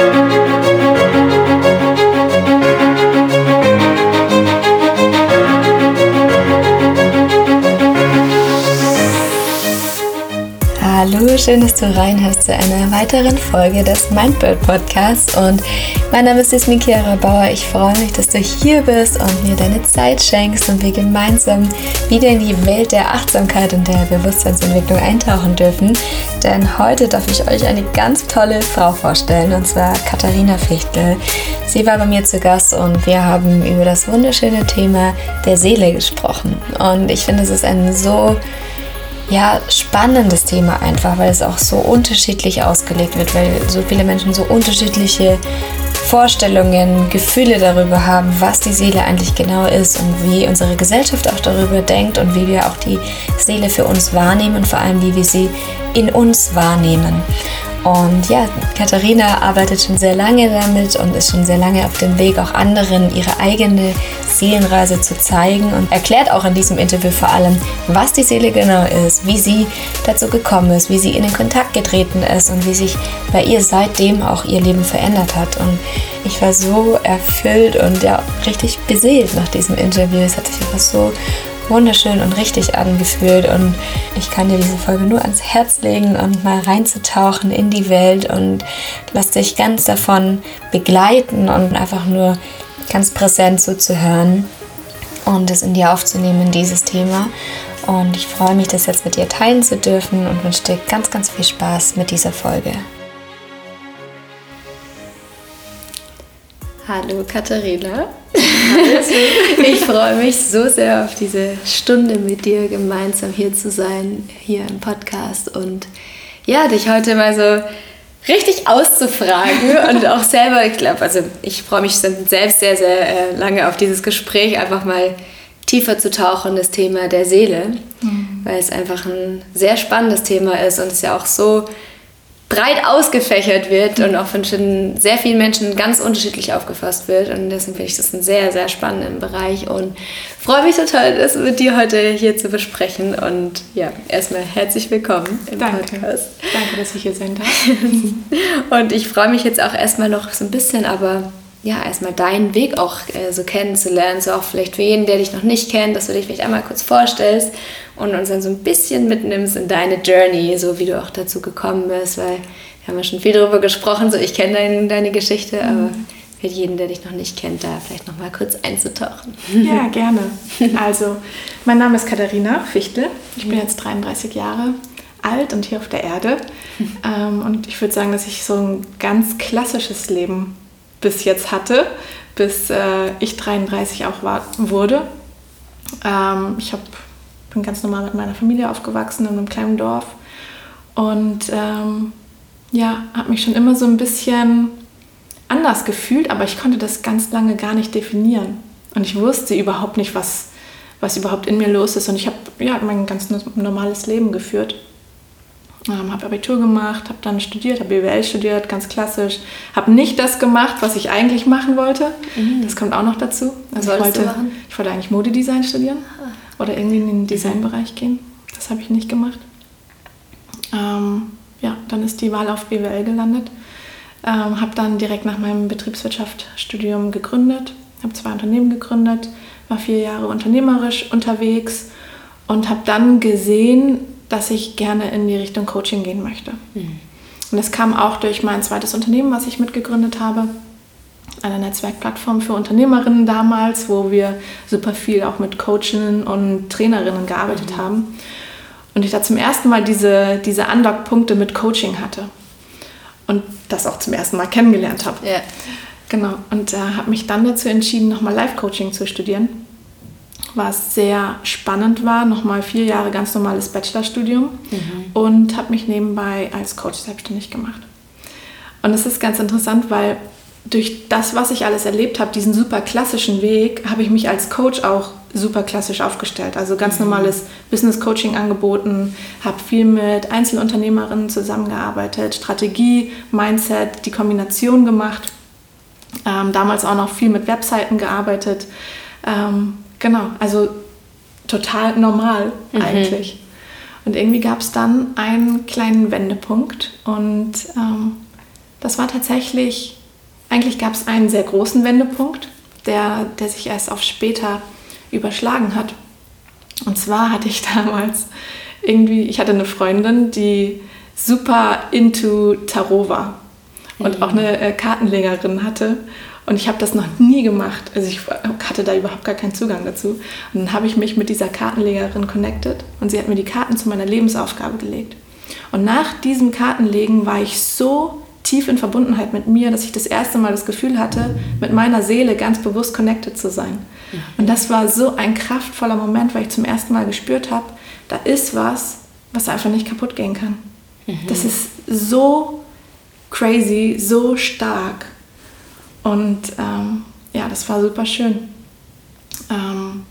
Hallo, schön, dass du reinhörst zu einer weiteren Folge des Mindbird Podcasts. Und mein Name ist Ismi Chiara Bauer. Ich freue mich, dass du hier bist und mir deine Zeit schenkst und wir gemeinsam wieder in die Welt der Achtsamkeit und der Bewusstseinsentwicklung eintauchen dürfen. Denn heute darf ich euch eine ganz tolle Frau vorstellen, und zwar Katharina Fichtel. Sie war bei mir zu Gast und wir haben über das wunderschöne Thema der Seele gesprochen. Und ich finde, es ist ein so ja, spannendes Thema einfach, weil es auch so unterschiedlich ausgelegt wird, weil so viele Menschen so unterschiedliche Vorstellungen, Gefühle darüber haben, was die Seele eigentlich genau ist und wie unsere Gesellschaft auch darüber denkt und wie wir auch die Seele für uns wahrnehmen und vor allem wie wir sie in uns wahrnehmen. Und ja, Katharina arbeitet schon sehr lange damit und ist schon sehr lange auf dem Weg, auch anderen ihre eigene Seelenreise zu zeigen und erklärt auch in diesem Interview vor allem, was die Seele genau ist, wie sie dazu gekommen ist, wie sie in den Kontakt getreten ist und wie sich bei ihr seitdem auch ihr Leben verändert hat. Und ich war so erfüllt und ja richtig beseelt nach diesem Interview. Es hat sich einfach so wunderschön und richtig angefühlt und ich kann dir diese Folge nur ans Herz legen und mal reinzutauchen in die Welt und lass dich ganz davon begleiten und einfach nur ganz präsent zuzuhören und es in dir aufzunehmen, dieses Thema. Und ich freue mich, das jetzt mit dir teilen zu dürfen und wünsche dir ganz, ganz viel Spaß mit dieser Folge. Hallo Katharina. ich freue mich so sehr auf diese Stunde mit dir gemeinsam hier zu sein, hier im Podcast und ja, dich heute mal so richtig auszufragen und auch selber, ich glaube, also ich freue mich selbst sehr, sehr äh, lange auf dieses Gespräch, einfach mal tiefer zu tauchen, das Thema der Seele, mhm. weil es einfach ein sehr spannendes Thema ist und es ja auch so breit ausgefächert wird und auch von sehr vielen Menschen ganz unterschiedlich aufgefasst wird. Und deswegen finde ich das einen sehr, sehr spannenden Bereich und freue mich total, das mit dir heute hier zu besprechen. Und ja, erstmal herzlich willkommen im Danke. Podcast. Danke, dass ich hier sein darf. und ich freue mich jetzt auch erstmal noch so ein bisschen, aber ja, erstmal deinen Weg auch äh, so kennenzulernen, so auch vielleicht für jeden, der dich noch nicht kennt, dass du dich vielleicht einmal kurz vorstellst und uns dann so ein bisschen mitnimmst in deine Journey, so wie du auch dazu gekommen bist, weil wir haben ja schon viel darüber gesprochen, so ich kenne dein, deine Geschichte, mhm. aber für jeden, der dich noch nicht kennt, da vielleicht noch mal kurz einzutauchen. Ja, gerne. Also, mein Name ist Katharina Fichtel. Ich bin jetzt 33 Jahre alt und hier auf der Erde. Ähm, und ich würde sagen, dass ich so ein ganz klassisches Leben bis jetzt hatte, bis äh, ich 33 auch war, wurde. Ähm, ich hab, bin ganz normal mit meiner Familie aufgewachsen in einem kleinen Dorf und ähm, ja, habe mich schon immer so ein bisschen anders gefühlt, aber ich konnte das ganz lange gar nicht definieren. Und ich wusste überhaupt nicht, was, was überhaupt in mir los ist. Und ich habe ja, mein ganz normales Leben geführt. Ähm, habe Abitur gemacht, habe dann studiert, habe BWL studiert, ganz klassisch. Habe nicht das gemacht, was ich eigentlich machen wollte. Mhm. Das kommt auch noch dazu. Also ich wollte, ich wollte eigentlich Modedesign studieren ah. oder irgendwie in den Designbereich gehen. Das habe ich nicht gemacht. Ähm, ja, dann ist die Wahl auf BWL gelandet. Ähm, habe dann direkt nach meinem Betriebswirtschaftsstudium gegründet, habe zwei Unternehmen gegründet, war vier Jahre unternehmerisch unterwegs und habe dann gesehen, dass ich gerne in die Richtung Coaching gehen möchte. Mhm. Und das kam auch durch mein zweites Unternehmen, was ich mitgegründet habe. Eine Netzwerkplattform für Unternehmerinnen damals, wo wir super viel auch mit Coachinnen und Trainerinnen gearbeitet mhm. haben. Und ich da zum ersten Mal diese, diese Andockpunkte mit Coaching hatte. Und das auch zum ersten Mal kennengelernt habe. Ja. Genau. Und äh, habe mich dann dazu entschieden, nochmal Live-Coaching zu studieren was sehr spannend war. Nochmal vier Jahre ganz normales Bachelorstudium mhm. und habe mich nebenbei als Coach selbstständig gemacht. Und es ist ganz interessant, weil durch das, was ich alles erlebt habe, diesen super klassischen Weg, habe ich mich als Coach auch super klassisch aufgestellt. Also ganz mhm. normales Business Coaching angeboten, habe viel mit Einzelunternehmerinnen zusammengearbeitet, Strategie, Mindset, die Kombination gemacht. Ähm, damals auch noch viel mit Webseiten gearbeitet. Ähm, Genau, also total normal mhm. eigentlich. Und irgendwie gab es dann einen kleinen Wendepunkt und ähm, Das war tatsächlich, eigentlich gab es einen sehr großen Wendepunkt, der, der sich erst auf später überschlagen hat. Und zwar hatte ich damals irgendwie, ich hatte eine Freundin, die super into Tarot war und mhm. auch eine äh, Kartenlegerin hatte. Und ich habe das noch nie gemacht. Also ich hatte da überhaupt gar keinen Zugang dazu. Und dann habe ich mich mit dieser Kartenlegerin connected und sie hat mir die Karten zu meiner Lebensaufgabe gelegt. Und nach diesem Kartenlegen war ich so tief in Verbundenheit mit mir, dass ich das erste Mal das Gefühl hatte, mit meiner Seele ganz bewusst connected zu sein. Und das war so ein kraftvoller Moment, weil ich zum ersten Mal gespürt habe, da ist was, was einfach nicht kaputt gehen kann. Mhm. Das ist so crazy, so stark. Und ähm, ja, das war super schön. Ähm,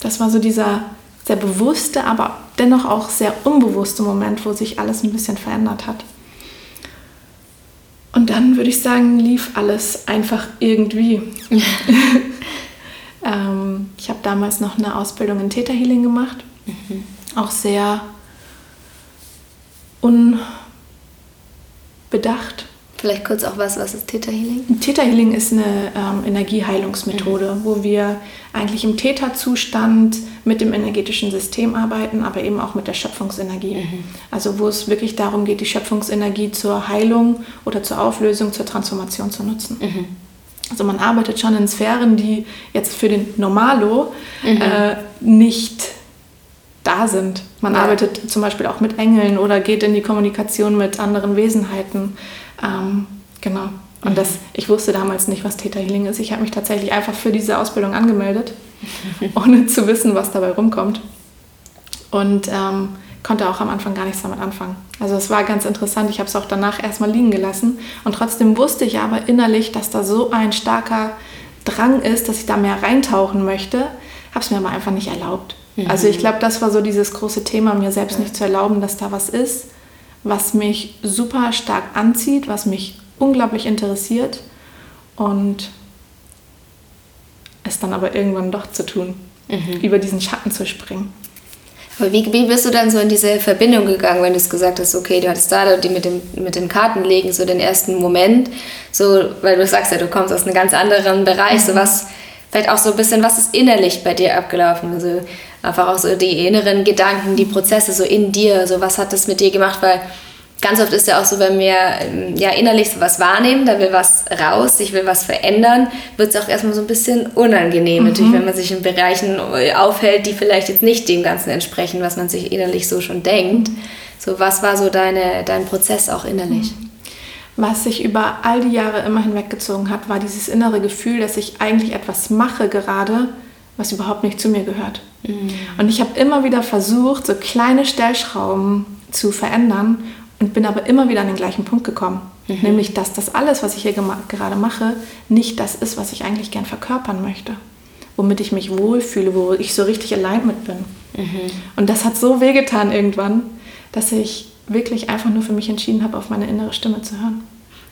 das war so dieser sehr bewusste, aber dennoch auch sehr unbewusste Moment, wo sich alles ein bisschen verändert hat. Und dann würde ich sagen, lief alles einfach irgendwie. ähm, ich habe damals noch eine Ausbildung in Theta Healing gemacht. Mhm. Auch sehr unbedacht Vielleicht kurz auch was, was ist Theta Healing? Theta Healing ist eine ähm, Energieheilungsmethode, mhm. wo wir eigentlich im Theta-Zustand mit dem energetischen System arbeiten, aber eben auch mit der Schöpfungsenergie. Mhm. Also wo es wirklich darum geht, die Schöpfungsenergie zur Heilung oder zur Auflösung, zur Transformation zu nutzen. Mhm. Also man arbeitet schon in Sphären, die jetzt für den Normalo mhm. äh, nicht da sind. Man ja. arbeitet zum Beispiel auch mit Engeln oder geht in die Kommunikation mit anderen Wesenheiten. Ähm, genau. Und das, ich wusste damals nicht, was Theta Healing ist. Ich habe mich tatsächlich einfach für diese Ausbildung angemeldet, ohne zu wissen, was dabei rumkommt. Und ähm, konnte auch am Anfang gar nichts damit anfangen. Also es war ganz interessant. Ich habe es auch danach erstmal liegen gelassen. Und trotzdem wusste ich aber innerlich, dass da so ein starker Drang ist, dass ich da mehr reintauchen möchte. Habe es mir aber einfach nicht erlaubt. Mhm. Also ich glaube, das war so dieses große Thema, mir selbst nicht zu erlauben, dass da was ist was mich super stark anzieht, was mich unglaublich interessiert und es dann aber irgendwann doch zu tun, mhm. über diesen Schatten zu springen. Aber wie, wie bist du dann so in diese Verbindung gegangen, wenn du es gesagt hast, okay, du hattest da die mit, dem, mit den Kartenlegen so den ersten Moment, so, weil du sagst ja, du kommst aus einem ganz anderen Bereich, mhm. so was, vielleicht auch so ein bisschen, was ist innerlich bei dir abgelaufen? Also einfach auch so die inneren Gedanken, die Prozesse so in dir, so was hat das mit dir gemacht, weil ganz oft ist ja auch so, wenn wir ähm, ja innerlich so was wahrnehmen, da will was raus, ich will was verändern, wird es auch erstmal so ein bisschen unangenehm. Mhm. Natürlich, wenn man sich in Bereichen aufhält, die vielleicht jetzt nicht dem Ganzen entsprechen, was man sich innerlich so schon denkt. So, was war so deine, dein Prozess auch innerlich? Was sich über all die Jahre immer hinweggezogen hat, war dieses innere Gefühl, dass ich eigentlich etwas mache gerade, was überhaupt nicht zu mir gehört. Mhm. Und ich habe immer wieder versucht, so kleine Stellschrauben zu verändern und bin aber immer wieder an den gleichen Punkt gekommen. Mhm. Nämlich, dass das alles, was ich hier gerade mache, nicht das ist, was ich eigentlich gern verkörpern möchte. Womit ich mich wohlfühle, wo ich so richtig allein mit bin. Mhm. Und das hat so wehgetan irgendwann, dass ich wirklich einfach nur für mich entschieden habe, auf meine innere Stimme zu hören.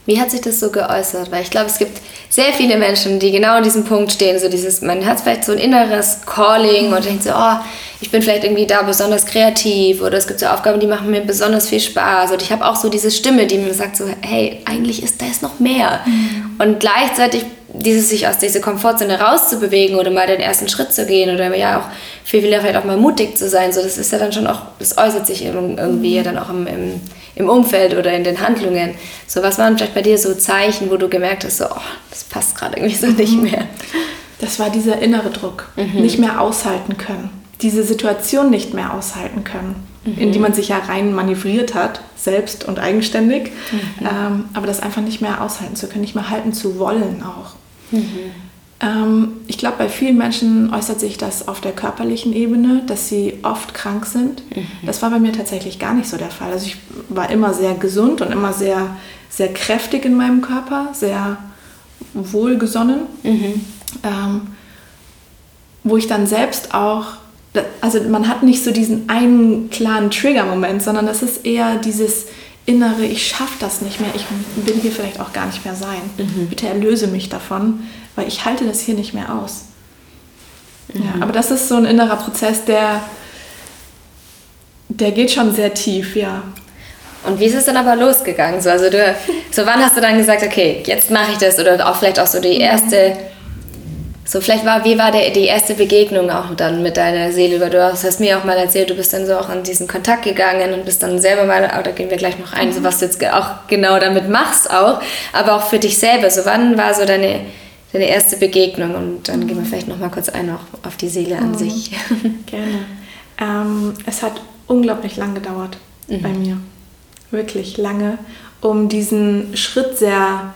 Wie hat sich das so geäußert? Weil ich glaube, es gibt sehr viele Menschen, die genau an diesem Punkt stehen. So dieses, man hat vielleicht so ein inneres Calling und denkt so, oh, ich bin vielleicht irgendwie da besonders kreativ oder es gibt so Aufgaben, die machen mir besonders viel Spaß. Und ich habe auch so diese Stimme, die mir sagt so, hey, eigentlich ist da jetzt noch mehr. Mhm. Und gleichzeitig dieses sich aus dieser Komfortzone rauszubewegen oder mal den ersten Schritt zu gehen oder ja auch viel, viel vielleicht auch mal mutig zu sein. So, das ist ja dann schon auch, das äußert sich irgendwie mhm. ja dann auch im, im im Umfeld oder in den Handlungen. So, was waren vielleicht bei dir so Zeichen, wo du gemerkt hast, so, oh, das passt gerade irgendwie so nicht mhm. mehr? Das war dieser innere Druck, mhm. nicht mehr aushalten können, diese Situation nicht mehr aushalten können, mhm. in die man sich ja rein manövriert hat, selbst und eigenständig, mhm. ähm, aber das einfach nicht mehr aushalten zu können, nicht mehr halten zu wollen auch. Mhm. Ähm, ich glaube, bei vielen Menschen äußert sich das auf der körperlichen Ebene, dass sie oft krank sind. Mhm. Das war bei mir tatsächlich gar nicht so der Fall. Also ich war immer sehr gesund und immer sehr, sehr kräftig in meinem Körper, sehr wohlgesonnen. Mhm. Ähm, wo ich dann selbst auch, also man hat nicht so diesen einen klaren Trigger-Moment, sondern das ist eher dieses innere, ich schaffe das nicht mehr, ich will hier vielleicht auch gar nicht mehr sein. Mhm. Bitte erlöse mich davon weil ich halte das hier nicht mehr aus. Mhm. Ja, aber das ist so ein innerer Prozess, der, der geht schon sehr tief, ja. Und wie ist es dann aber losgegangen? So, also du So, wann hast du dann gesagt, okay, jetzt mache ich das? Oder auch vielleicht auch so die erste, so vielleicht war, wie war der, die erste Begegnung auch dann mit deiner Seele? Weil du hast, hast mir auch mal erzählt, du bist dann so auch an diesen Kontakt gegangen und bist dann selber mal, oh, da gehen wir gleich noch ein, mhm. so was du jetzt auch genau damit machst auch, aber auch für dich selber. So, wann war so deine, deine erste Begegnung? Und dann mhm. gehen wir vielleicht noch mal kurz ein auch auf die Seele an mhm. sich. Gerne. Ähm, es hat unglaublich lang gedauert mhm. bei mir. Wirklich lange, um diesen Schritt sehr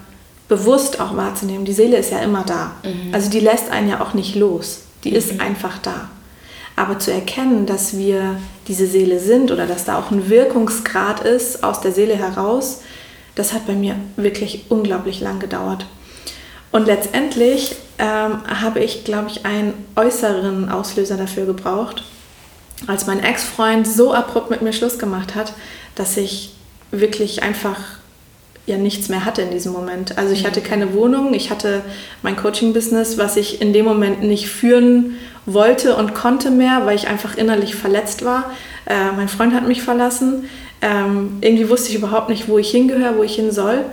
bewusst auch wahrzunehmen. Die Seele ist ja immer da. Mhm. Also die lässt einen ja auch nicht los. Die mhm. ist einfach da. Aber zu erkennen, dass wir diese Seele sind oder dass da auch ein Wirkungsgrad ist aus der Seele heraus, das hat bei mir wirklich unglaublich lang gedauert. Und letztendlich ähm, habe ich, glaube ich, einen äußeren Auslöser dafür gebraucht als mein Ex-Freund so abrupt mit mir Schluss gemacht hat, dass ich wirklich einfach ja nichts mehr hatte in diesem Moment. Also ich hatte keine Wohnung, ich hatte mein Coaching-Business, was ich in dem Moment nicht führen wollte und konnte mehr, weil ich einfach innerlich verletzt war. Äh, mein Freund hat mich verlassen. Ähm, irgendwie wusste ich überhaupt nicht, wo ich hingehöre, wo ich hin soll.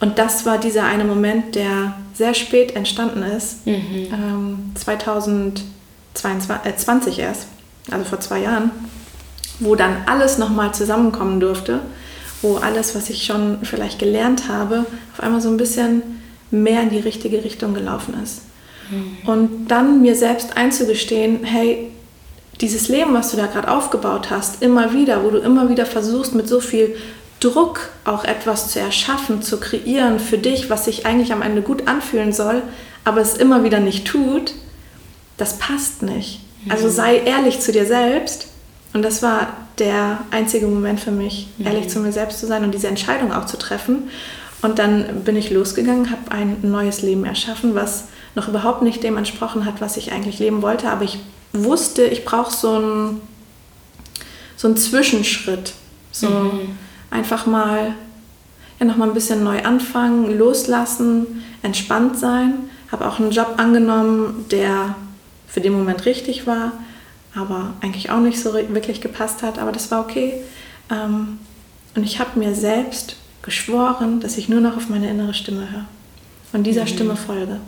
Und das war dieser eine Moment, der sehr spät entstanden ist, mhm. ähm, 2020 äh, erst also vor zwei Jahren, wo dann alles nochmal zusammenkommen durfte, wo alles, was ich schon vielleicht gelernt habe, auf einmal so ein bisschen mehr in die richtige Richtung gelaufen ist. Mhm. Und dann mir selbst einzugestehen, hey, dieses Leben, was du da gerade aufgebaut hast, immer wieder, wo du immer wieder versuchst, mit so viel Druck auch etwas zu erschaffen, zu kreieren für dich, was sich eigentlich am Ende gut anfühlen soll, aber es immer wieder nicht tut, das passt nicht. Also sei ehrlich zu dir selbst. Und das war der einzige Moment für mich, mhm. ehrlich zu mir selbst zu sein und diese Entscheidung auch zu treffen. Und dann bin ich losgegangen, habe ein neues Leben erschaffen, was noch überhaupt nicht dem entsprochen hat, was ich eigentlich leben wollte. Aber ich wusste, ich brauche so einen, so einen Zwischenschritt. So mhm. einfach mal ja, noch mal ein bisschen neu anfangen, loslassen, entspannt sein. Habe auch einen Job angenommen, der für den Moment richtig war, aber eigentlich auch nicht so wirklich gepasst hat. Aber das war okay. Ähm, und ich habe mir selbst geschworen, dass ich nur noch auf meine innere Stimme höre und dieser mhm. Stimme folge.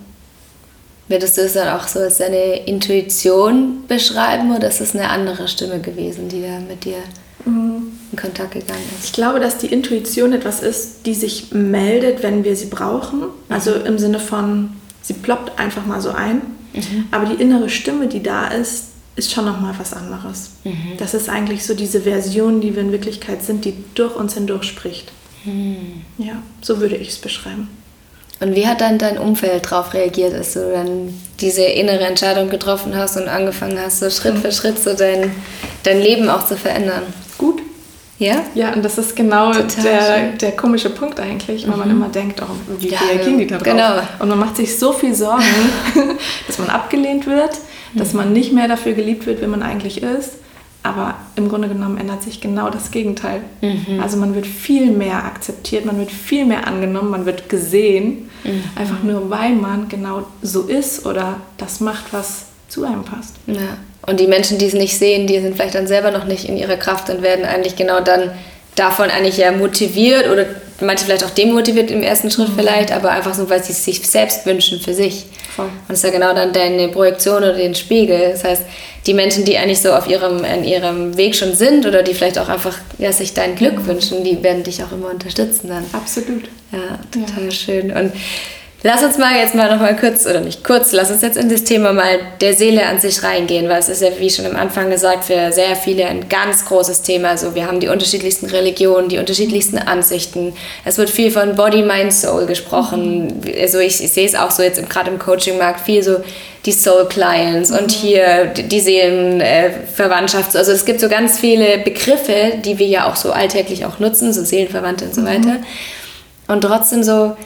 Würdest du es dann auch so als deine Intuition beschreiben oder ist es eine andere Stimme gewesen, die da mit dir mhm. in Kontakt gegangen ist? Ich glaube, dass die Intuition etwas ist, die sich meldet, wenn wir sie brauchen. Also mhm. im Sinne von, sie ploppt einfach mal so ein Mhm. Aber die innere Stimme, die da ist, ist schon nochmal was anderes. Mhm. Das ist eigentlich so diese Version, die wir in Wirklichkeit sind, die durch uns hindurch spricht. Mhm. Ja, so würde ich es beschreiben. Und wie hat dann dein Umfeld darauf reagiert, als du dann diese innere Entscheidung getroffen hast und angefangen hast, so Schritt für Schritt so dein, dein Leben auch zu verändern? Gut. Ja? Ja, und das ist genau der, der komische Punkt eigentlich, weil mhm. man immer denkt, oh, wie ja, reagieren die da drauf? Genau. Und man macht sich so viel Sorgen, dass man abgelehnt wird, mhm. Dass man nicht mehr dafür geliebt wird, wie man eigentlich ist. Aber im Grunde genommen ändert sich genau das Gegenteil. Mhm. Also man wird viel mehr akzeptiert, man wird viel mehr angenommen, man wird gesehen, mhm. einfach nur weil man genau so ist oder das macht, was zu einem passt. Ja. Und die Menschen, die es nicht sehen, die sind vielleicht dann selber noch nicht in ihrer Kraft und werden eigentlich genau dann davon eigentlich ja motiviert oder manche vielleicht auch demotiviert im ersten Schritt mhm. vielleicht, aber einfach so, weil sie es sich selbst wünschen für sich. Voll. Und das ist ja genau dann deine Projektion oder den Spiegel. Das heißt, die Menschen, die eigentlich so auf ihrem, in ihrem Weg schon sind oder die vielleicht auch einfach ja, sich dein Glück wünschen, die werden dich auch immer unterstützen dann. Absolut. Ja, total ja. schön. Und Lass uns mal jetzt mal noch mal kurz, oder nicht kurz, lass uns jetzt in das Thema mal der Seele an sich reingehen, weil es ist ja, wie schon am Anfang gesagt, für sehr viele ein ganz großes Thema. Also wir haben die unterschiedlichsten Religionen, die unterschiedlichsten Ansichten. Es wird viel von Body, Mind, Soul gesprochen. Also ich, ich sehe es auch so jetzt gerade im Coaching-Markt viel so die Soul Clients und mhm. hier die Seelenverwandtschaft. also es gibt so ganz viele Begriffe, die wir ja auch so alltäglich auch nutzen, so Seelenverwandte und so mhm. weiter. Und trotzdem so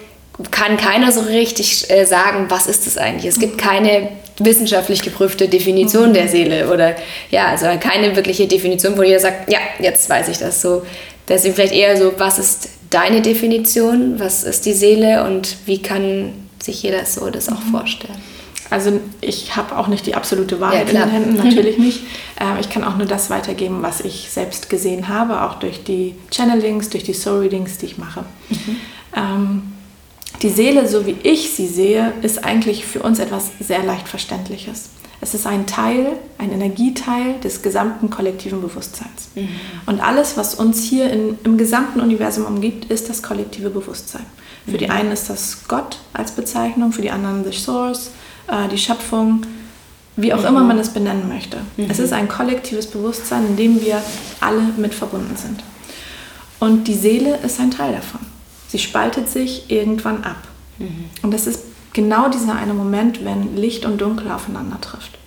kann keiner so richtig äh, sagen, was ist das eigentlich. Es gibt keine wissenschaftlich geprüfte Definition mhm. der Seele oder ja, also keine wirkliche Definition, wo jeder sagt, ja, jetzt weiß ich das so. Deswegen vielleicht eher so, was ist deine Definition, was ist die Seele und wie kann sich jeder so das auch mhm. vorstellen? Also ich habe auch nicht die absolute Wahrheit ja, in den Händen, natürlich nicht. Ähm, ich kann auch nur das weitergeben, was ich selbst gesehen habe, auch durch die Channelings, durch die Soul Readings, die ich mache. Mhm. Ähm, die Seele, so wie ich sie sehe, ist eigentlich für uns etwas sehr leicht Verständliches. Es ist ein Teil, ein Energieteil des gesamten kollektiven Bewusstseins. Mhm. Und alles, was uns hier in, im gesamten Universum umgibt, ist das kollektive Bewusstsein. Für mhm. die einen ist das Gott als Bezeichnung, für die anderen the Source, äh, die Schöpfung, wie auch mhm. immer man es benennen möchte. Mhm. Es ist ein kollektives Bewusstsein, in dem wir alle mit verbunden sind. Und die Seele ist ein Teil davon. Sie spaltet sich irgendwann ab. Mhm. Und das ist genau dieser eine Moment, wenn Licht und Dunkel aufeinander trifft.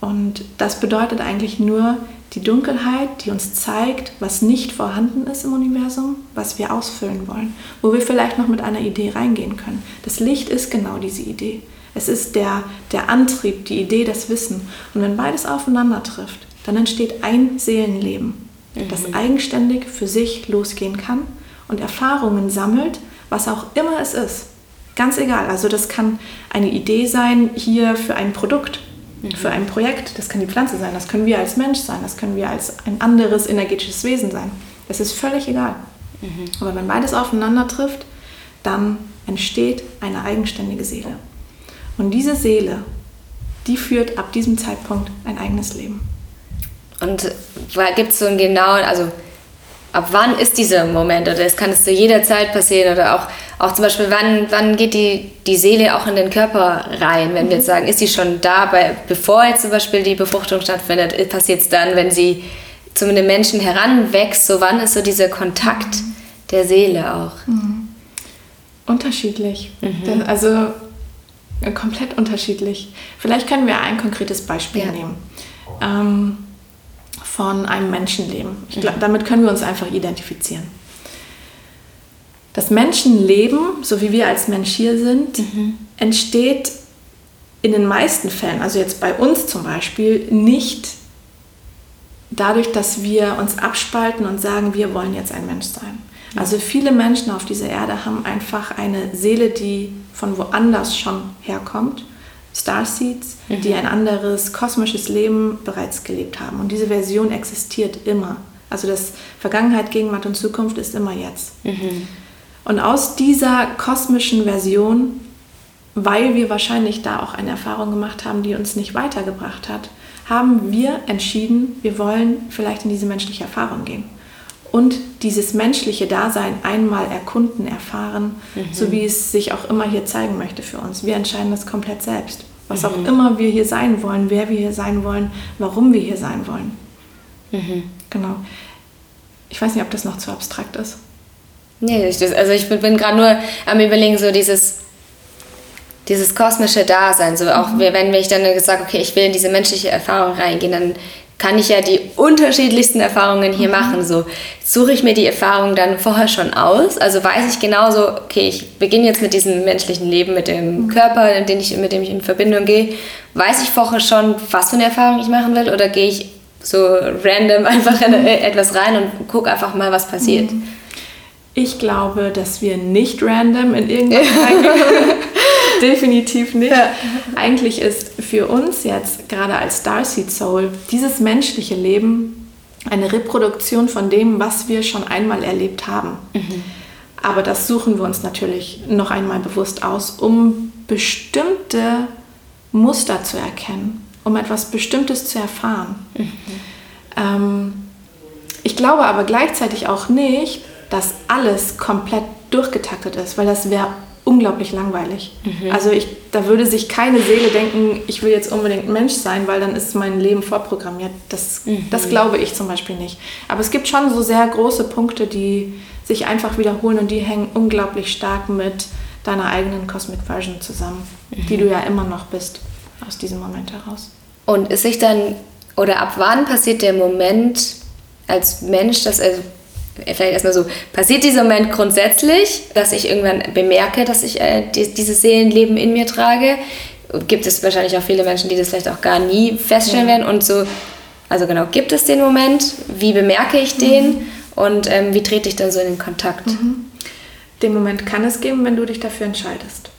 Und das bedeutet eigentlich nur die Dunkelheit, die uns zeigt, was nicht vorhanden ist im Universum, was wir ausfüllen wollen, wo wir vielleicht noch mit einer Idee reingehen können. Das Licht ist genau diese Idee. Es ist der, der Antrieb, die Idee, das Wissen. Und wenn beides aufeinander trifft, dann entsteht ein Seelenleben, mhm. das eigenständig für sich losgehen kann und Erfahrungen sammelt, was auch immer es ist. Ganz egal. Also das kann eine Idee sein hier für ein Produkt, mhm. für ein Projekt. Das kann die Pflanze sein, das können wir als Mensch sein, das können wir als ein anderes energetisches Wesen sein. Das ist völlig egal. Mhm. Aber wenn beides aufeinander trifft, dann entsteht eine eigenständige Seele. Und diese Seele, die führt ab diesem Zeitpunkt ein eigenes Leben. Und gibt es so einen genauen, also ab wann ist dieser Moment? Oder es kann es zu jeder Zeit passieren? Oder auch, auch zum Beispiel, wann, wann geht die, die Seele auch in den Körper rein? Wenn wir jetzt sagen, ist sie schon da, bei, bevor jetzt zum Beispiel die Befruchtung stattfindet? Passiert es dann, wenn sie zu einem Menschen heranwächst? So wann ist so dieser Kontakt der Seele auch? Mhm. Unterschiedlich. Mhm. Also äh, komplett unterschiedlich. Vielleicht können wir ein konkretes Beispiel ja. nehmen. Ähm, von einem Menschenleben. Ich glaub, damit können wir uns einfach identifizieren. Das Menschenleben, so wie wir als Mensch hier sind, mhm. entsteht in den meisten Fällen, also jetzt bei uns zum Beispiel, nicht dadurch, dass wir uns abspalten und sagen, wir wollen jetzt ein Mensch sein. Also viele Menschen auf dieser Erde haben einfach eine Seele, die von woanders schon herkommt Starseeds, mhm. die ein anderes kosmisches Leben bereits gelebt haben. Und diese Version existiert immer. Also das Vergangenheit, Gegenwart und Zukunft ist immer jetzt. Mhm. Und aus dieser kosmischen Version, weil wir wahrscheinlich da auch eine Erfahrung gemacht haben, die uns nicht weitergebracht hat, haben wir entschieden, wir wollen vielleicht in diese menschliche Erfahrung gehen und dieses menschliche Dasein einmal erkunden, erfahren, mhm. so wie es sich auch immer hier zeigen möchte für uns. Wir entscheiden das komplett selbst. Was mhm. auch immer wir hier sein wollen, wer wir hier sein wollen, warum wir hier sein wollen. Mhm. Genau. Ich weiß nicht, ob das noch zu abstrakt ist. Nee, ich, also ich bin, bin gerade nur am überlegen, so dieses, dieses kosmische Dasein. So auch mhm. wenn ich dann sage, okay, ich will in diese menschliche Erfahrung reingehen, dann kann ich ja die unterschiedlichsten Erfahrungen hier mhm. machen. So suche ich mir die Erfahrung dann vorher schon aus. Also weiß ich genauso, okay, ich beginne jetzt mit diesem menschlichen Leben, mit dem mhm. Körper, in den ich, mit dem ich in Verbindung gehe. Weiß ich vorher schon, was für eine Erfahrung ich machen will, oder gehe ich so random einfach in mhm. etwas rein und gucke einfach mal, was passiert? Mhm. Ich glaube, dass wir nicht random in irgendwas reingehen. Definitiv nicht. Ja. Eigentlich ist für uns jetzt, gerade als Starseed Soul, dieses menschliche Leben eine Reproduktion von dem, was wir schon einmal erlebt haben. Mhm. Aber das suchen wir uns natürlich noch einmal bewusst aus, um bestimmte Muster zu erkennen, um etwas Bestimmtes zu erfahren. Mhm. Ähm, ich glaube aber gleichzeitig auch nicht, dass alles komplett durchgetaktet ist, weil das wäre unglaublich langweilig. Mhm. Also ich, da würde sich keine Seele denken, ich will jetzt unbedingt Mensch sein, weil dann ist mein Leben vorprogrammiert. Das, mhm. das glaube ich zum Beispiel nicht. Aber es gibt schon so sehr große Punkte, die sich einfach wiederholen und die hängen unglaublich stark mit deiner eigenen Cosmic Version zusammen, mhm. die du ja immer noch bist aus diesem Moment heraus. Und ist sich dann, oder ab wann passiert der Moment als Mensch, dass also vielleicht erstmal so, passiert dieser Moment grundsätzlich, dass ich irgendwann bemerke, dass ich äh, die, dieses Seelenleben in mir trage? Gibt es wahrscheinlich auch viele Menschen, die das vielleicht auch gar nie feststellen ja. werden und so, also genau, gibt es den Moment? Wie bemerke ich den? Mhm. Und ähm, wie trete ich dann so in den Kontakt? Mhm. Den Moment kann es geben, wenn du dich dafür entscheidest.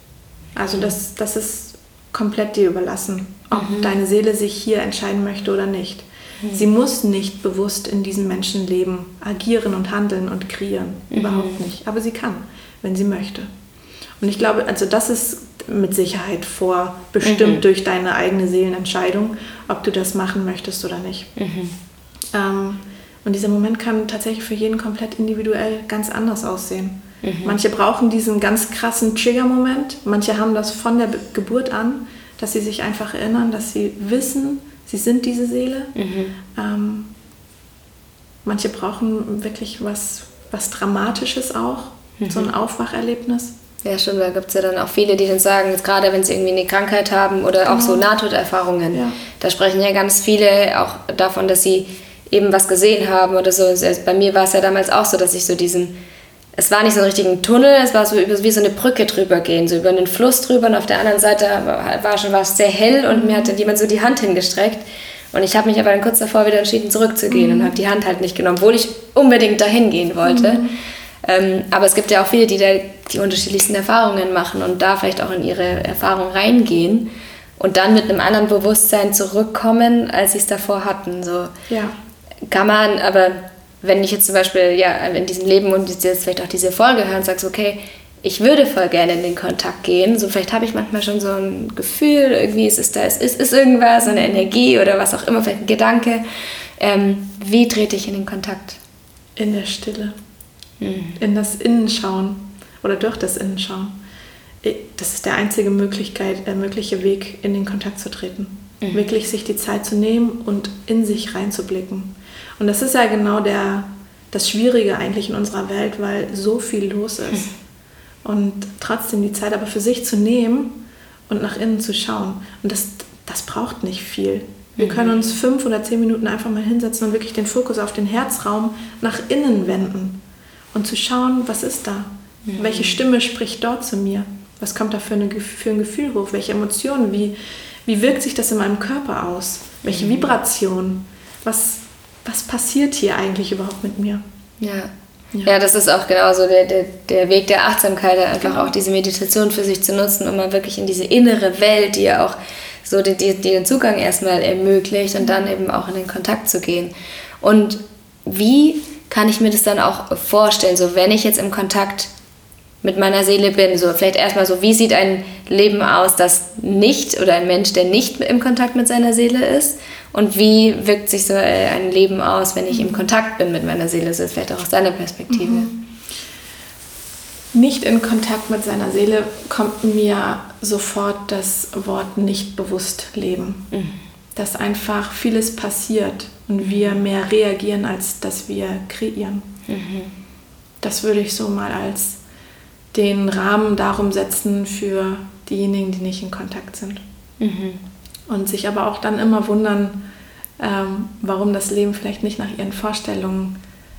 Also mhm. das, das ist komplett dir überlassen, ob mhm. deine Seele sich hier entscheiden möchte oder nicht. Mhm. Sie muss nicht bewusst in diesem Menschenleben agieren und handeln und kreieren. Mhm. Überhaupt nicht. Aber sie kann, wenn sie möchte. Und ich glaube, also das ist mit Sicherheit vorbestimmt mhm. durch deine eigene Seelenentscheidung, ob du das machen möchtest oder nicht. Mhm. Ähm, und dieser Moment kann tatsächlich für jeden komplett individuell ganz anders aussehen. Mhm. Manche brauchen diesen ganz krassen Trigger-Moment, manche haben das von der Geburt an, dass sie sich einfach erinnern, dass sie wissen, sie sind diese Seele. Mhm. Ähm, manche brauchen wirklich was, was Dramatisches auch, so ein Aufwacherlebnis. Ja, stimmt, da gibt es ja dann auch viele, die dann sagen, jetzt gerade wenn sie irgendwie eine Krankheit haben oder genau. auch so genau. Nahtoderfahrungen, ja. da sprechen ja ganz viele auch davon, dass sie eben was gesehen haben oder so. Also bei mir war es ja damals auch so, dass ich so diesen, es war nicht so ein richtiger Tunnel, es war so wie so eine Brücke drüber gehen, so über einen Fluss drüber und auf der anderen Seite war schon was sehr hell und mir hatte jemand so die Hand hingestreckt. Und ich habe mich aber dann kurz davor wieder entschieden, zurückzugehen mhm. und habe die Hand halt nicht genommen, obwohl ich unbedingt dahin gehen wollte. Mhm. Ähm, aber es gibt ja auch viele, die da die unterschiedlichsten Erfahrungen machen und da vielleicht auch in ihre Erfahrung reingehen und dann mit einem anderen Bewusstsein zurückkommen, als sie es davor hatten. So ja. kann man, aber wenn ich jetzt zum Beispiel ja, in diesem Leben und jetzt vielleicht auch diese Folge höre und sagst, okay, ich würde voll gerne in den Kontakt gehen. So vielleicht habe ich manchmal schon so ein Gefühl, irgendwie ist es da, es ist, ist irgendwas, eine Energie oder was auch immer, vielleicht ein Gedanke. Ähm, wie trete ich in den Kontakt? In der Stille mhm. in das Innenschauen oder durch das Innenschauen. Das ist der einzige Möglichkeit, der mögliche Weg, in den Kontakt zu treten. Mhm. Wirklich sich die Zeit zu nehmen und in sich reinzublicken. Und das ist ja genau der, das Schwierige eigentlich in unserer Welt, weil so viel los ist. Mhm. Und trotzdem die Zeit aber für sich zu nehmen und nach innen zu schauen. Und das, das braucht nicht viel. Wir können mhm. uns fünf oder zehn Minuten einfach mal hinsetzen und wirklich den Fokus auf den Herzraum nach innen wenden und zu schauen, was ist da? Welche Stimme spricht dort zu mir? Was kommt da für, eine, für ein Gefühl hoch? Welche Emotionen? Wie, wie wirkt sich das in meinem Körper aus? Welche mhm. Vibration? Was, was passiert hier eigentlich überhaupt mit mir? Ja. Ja. ja, das ist auch genauso der, der, der Weg der Achtsamkeit, einfach genau. auch diese Meditation für sich zu nutzen, um mal wirklich in diese innere Welt, die ja auch so die, die, den Zugang erstmal ermöglicht und dann eben auch in den Kontakt zu gehen. Und wie kann ich mir das dann auch vorstellen, so wenn ich jetzt im Kontakt mit meiner Seele bin, so vielleicht erstmal so, wie sieht ein Leben aus, das nicht oder ein Mensch, der nicht im Kontakt mit seiner Seele ist und wie wirkt sich so ein Leben aus, wenn ich im Kontakt bin mit meiner Seele, so ist vielleicht auch aus deiner Perspektive. Mhm. Nicht in Kontakt mit seiner Seele kommt mir sofort das Wort nicht bewusst leben. Mhm. Dass einfach vieles passiert und wir mehr reagieren, als dass wir kreieren. Mhm. Das würde ich so mal als den Rahmen darum setzen für diejenigen, die nicht in Kontakt sind. Mhm. Und sich aber auch dann immer wundern, ähm, warum das Leben vielleicht nicht nach ihren Vorstellungen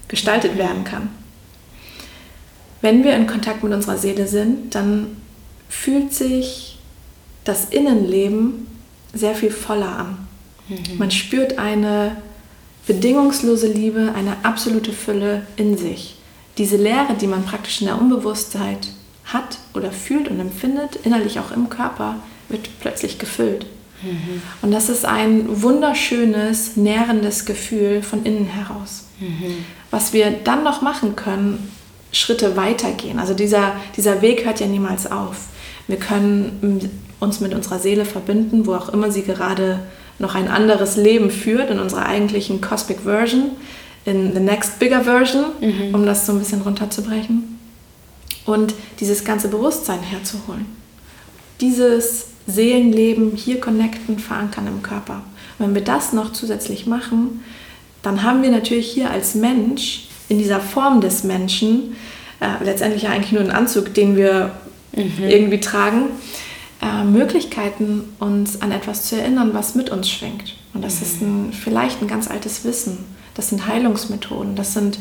gestaltet werden kann. Wenn wir in Kontakt mit unserer Seele sind, dann fühlt sich das Innenleben sehr viel voller an. Mhm. Man spürt eine bedingungslose Liebe, eine absolute Fülle in sich. Diese Leere, die man praktisch in der Unbewusstheit hat oder fühlt und empfindet, innerlich auch im Körper, wird plötzlich gefüllt. Mhm. Und das ist ein wunderschönes, nährendes Gefühl von innen heraus. Mhm. Was wir dann noch machen können, Schritte weitergehen. Also dieser, dieser Weg hört ja niemals auf. Wir können uns mit unserer Seele verbinden, wo auch immer sie gerade noch ein anderes Leben führt in unserer eigentlichen Cosmic Version, in the next bigger Version, mhm. um das so ein bisschen runterzubrechen. Und dieses ganze Bewusstsein herzuholen. Dieses Seelenleben hier connecten, verankern im Körper. Und wenn wir das noch zusätzlich machen, dann haben wir natürlich hier als Mensch, in dieser Form des Menschen, äh, letztendlich ja eigentlich nur einen Anzug, den wir mhm. irgendwie tragen, äh, Möglichkeiten, uns an etwas zu erinnern, was mit uns schwingt. Und das mhm. ist ein, vielleicht ein ganz altes Wissen. Das sind Heilungsmethoden. Das sind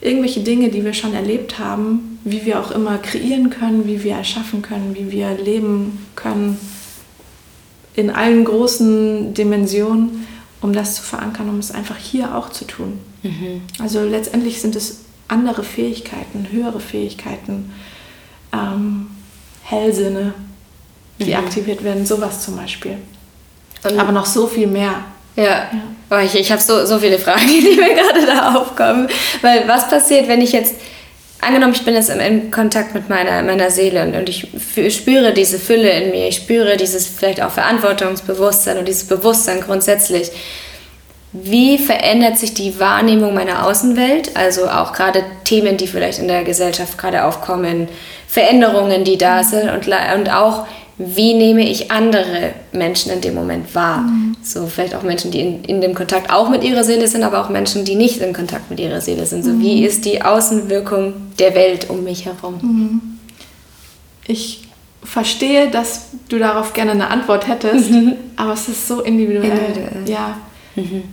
irgendwelche Dinge, die wir schon erlebt haben, wie wir auch immer kreieren können, wie wir erschaffen können, wie wir leben können in allen großen Dimensionen, um das zu verankern, um es einfach hier auch zu tun. Mhm. Also letztendlich sind es andere Fähigkeiten, höhere Fähigkeiten, ähm, Hellsinne, die mhm. aktiviert werden, sowas zum Beispiel. Und Aber noch so viel mehr. Ja. ja. Oh, ich ich habe so, so viele Fragen, die mir gerade da aufkommen. Weil was passiert, wenn ich jetzt, angenommen, ich bin jetzt in, Kontakt mit meiner, meiner Seele und, und ich spüre diese Fülle in mir, ich spüre dieses vielleicht auch Verantwortungsbewusstsein und dieses Bewusstsein grundsätzlich. Wie verändert sich die Wahrnehmung meiner Außenwelt? Also auch gerade Themen, die vielleicht in der Gesellschaft gerade aufkommen, Veränderungen, die da sind und, und auch wie nehme ich andere Menschen in dem Moment wahr. Mhm. So vielleicht auch Menschen, die in, in dem Kontakt auch mit ihrer Seele sind, aber auch Menschen, die nicht in Kontakt mit ihrer Seele sind. So mhm. wie ist die Außenwirkung der Welt um mich herum? Mhm. Ich verstehe, dass du darauf gerne eine Antwort hättest, mhm. aber es ist so individuell. individuell. Ja. Mhm.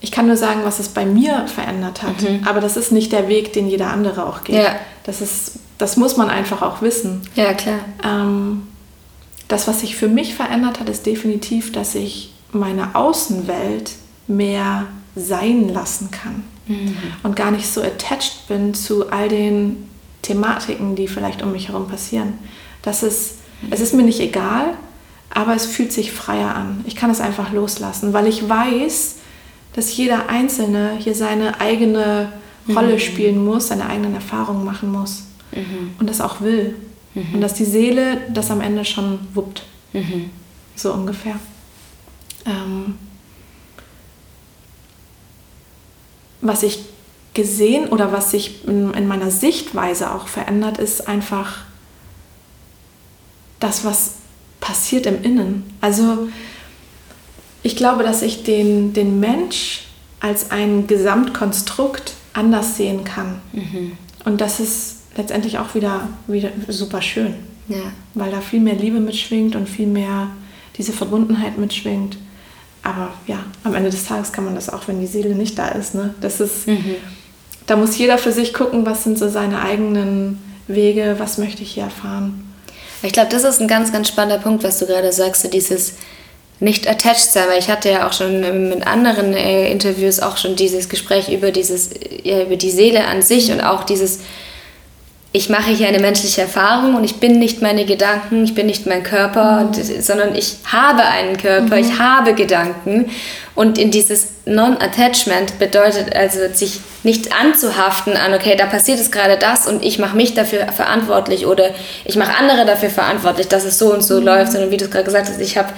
Ich kann nur sagen, was es bei mir verändert hat, mhm. aber das ist nicht der Weg, den jeder andere auch geht. Ja. Das ist, das muss man einfach auch wissen. Ja, klar. Ähm, das, was sich für mich verändert hat, ist definitiv, dass ich meine Außenwelt mehr sein lassen kann mhm. und gar nicht so attached bin zu all den Thematiken, die vielleicht um mich herum passieren. Das ist, es ist mir nicht egal, aber es fühlt sich freier an. Ich kann es einfach loslassen, weil ich weiß, dass jeder Einzelne hier seine eigene Rolle mhm. spielen muss, seine eigenen Erfahrungen machen muss mhm. und das auch will. Mhm. Und dass die Seele das am Ende schon wuppt. Mhm. So ungefähr. Ähm, was ich gesehen oder was sich in, in meiner Sichtweise auch verändert, ist einfach das, was passiert im Innen. Also ich glaube, dass ich den, den Mensch als ein Gesamtkonstrukt anders sehen kann. Mhm. Und das ist letztendlich auch wieder, wieder super schön. Ja. Weil da viel mehr Liebe mitschwingt und viel mehr diese Verbundenheit mitschwingt. Aber ja, am Ende des Tages kann man das auch, wenn die Seele nicht da ist. Ne? Das ist, mhm. da muss jeder für sich gucken, was sind so seine eigenen Wege, was möchte ich hier erfahren. Ich glaube, das ist ein ganz, ganz spannender Punkt, was du gerade sagst, so dieses nicht attached sein, weil ich hatte ja auch schon mit anderen äh, Interviews auch schon dieses Gespräch über dieses, ja, über die Seele an sich und auch dieses, ich mache hier eine menschliche Erfahrung und ich bin nicht meine Gedanken, ich bin nicht mein Körper, mhm. sondern ich habe einen Körper, mhm. ich habe Gedanken. Und in dieses Non-Attachment bedeutet also, sich nicht anzuhaften an, okay, da passiert es gerade das und ich mache mich dafür verantwortlich oder ich mache andere dafür verantwortlich, dass es so und so mhm. läuft, sondern wie du es gerade gesagt hast, ich habe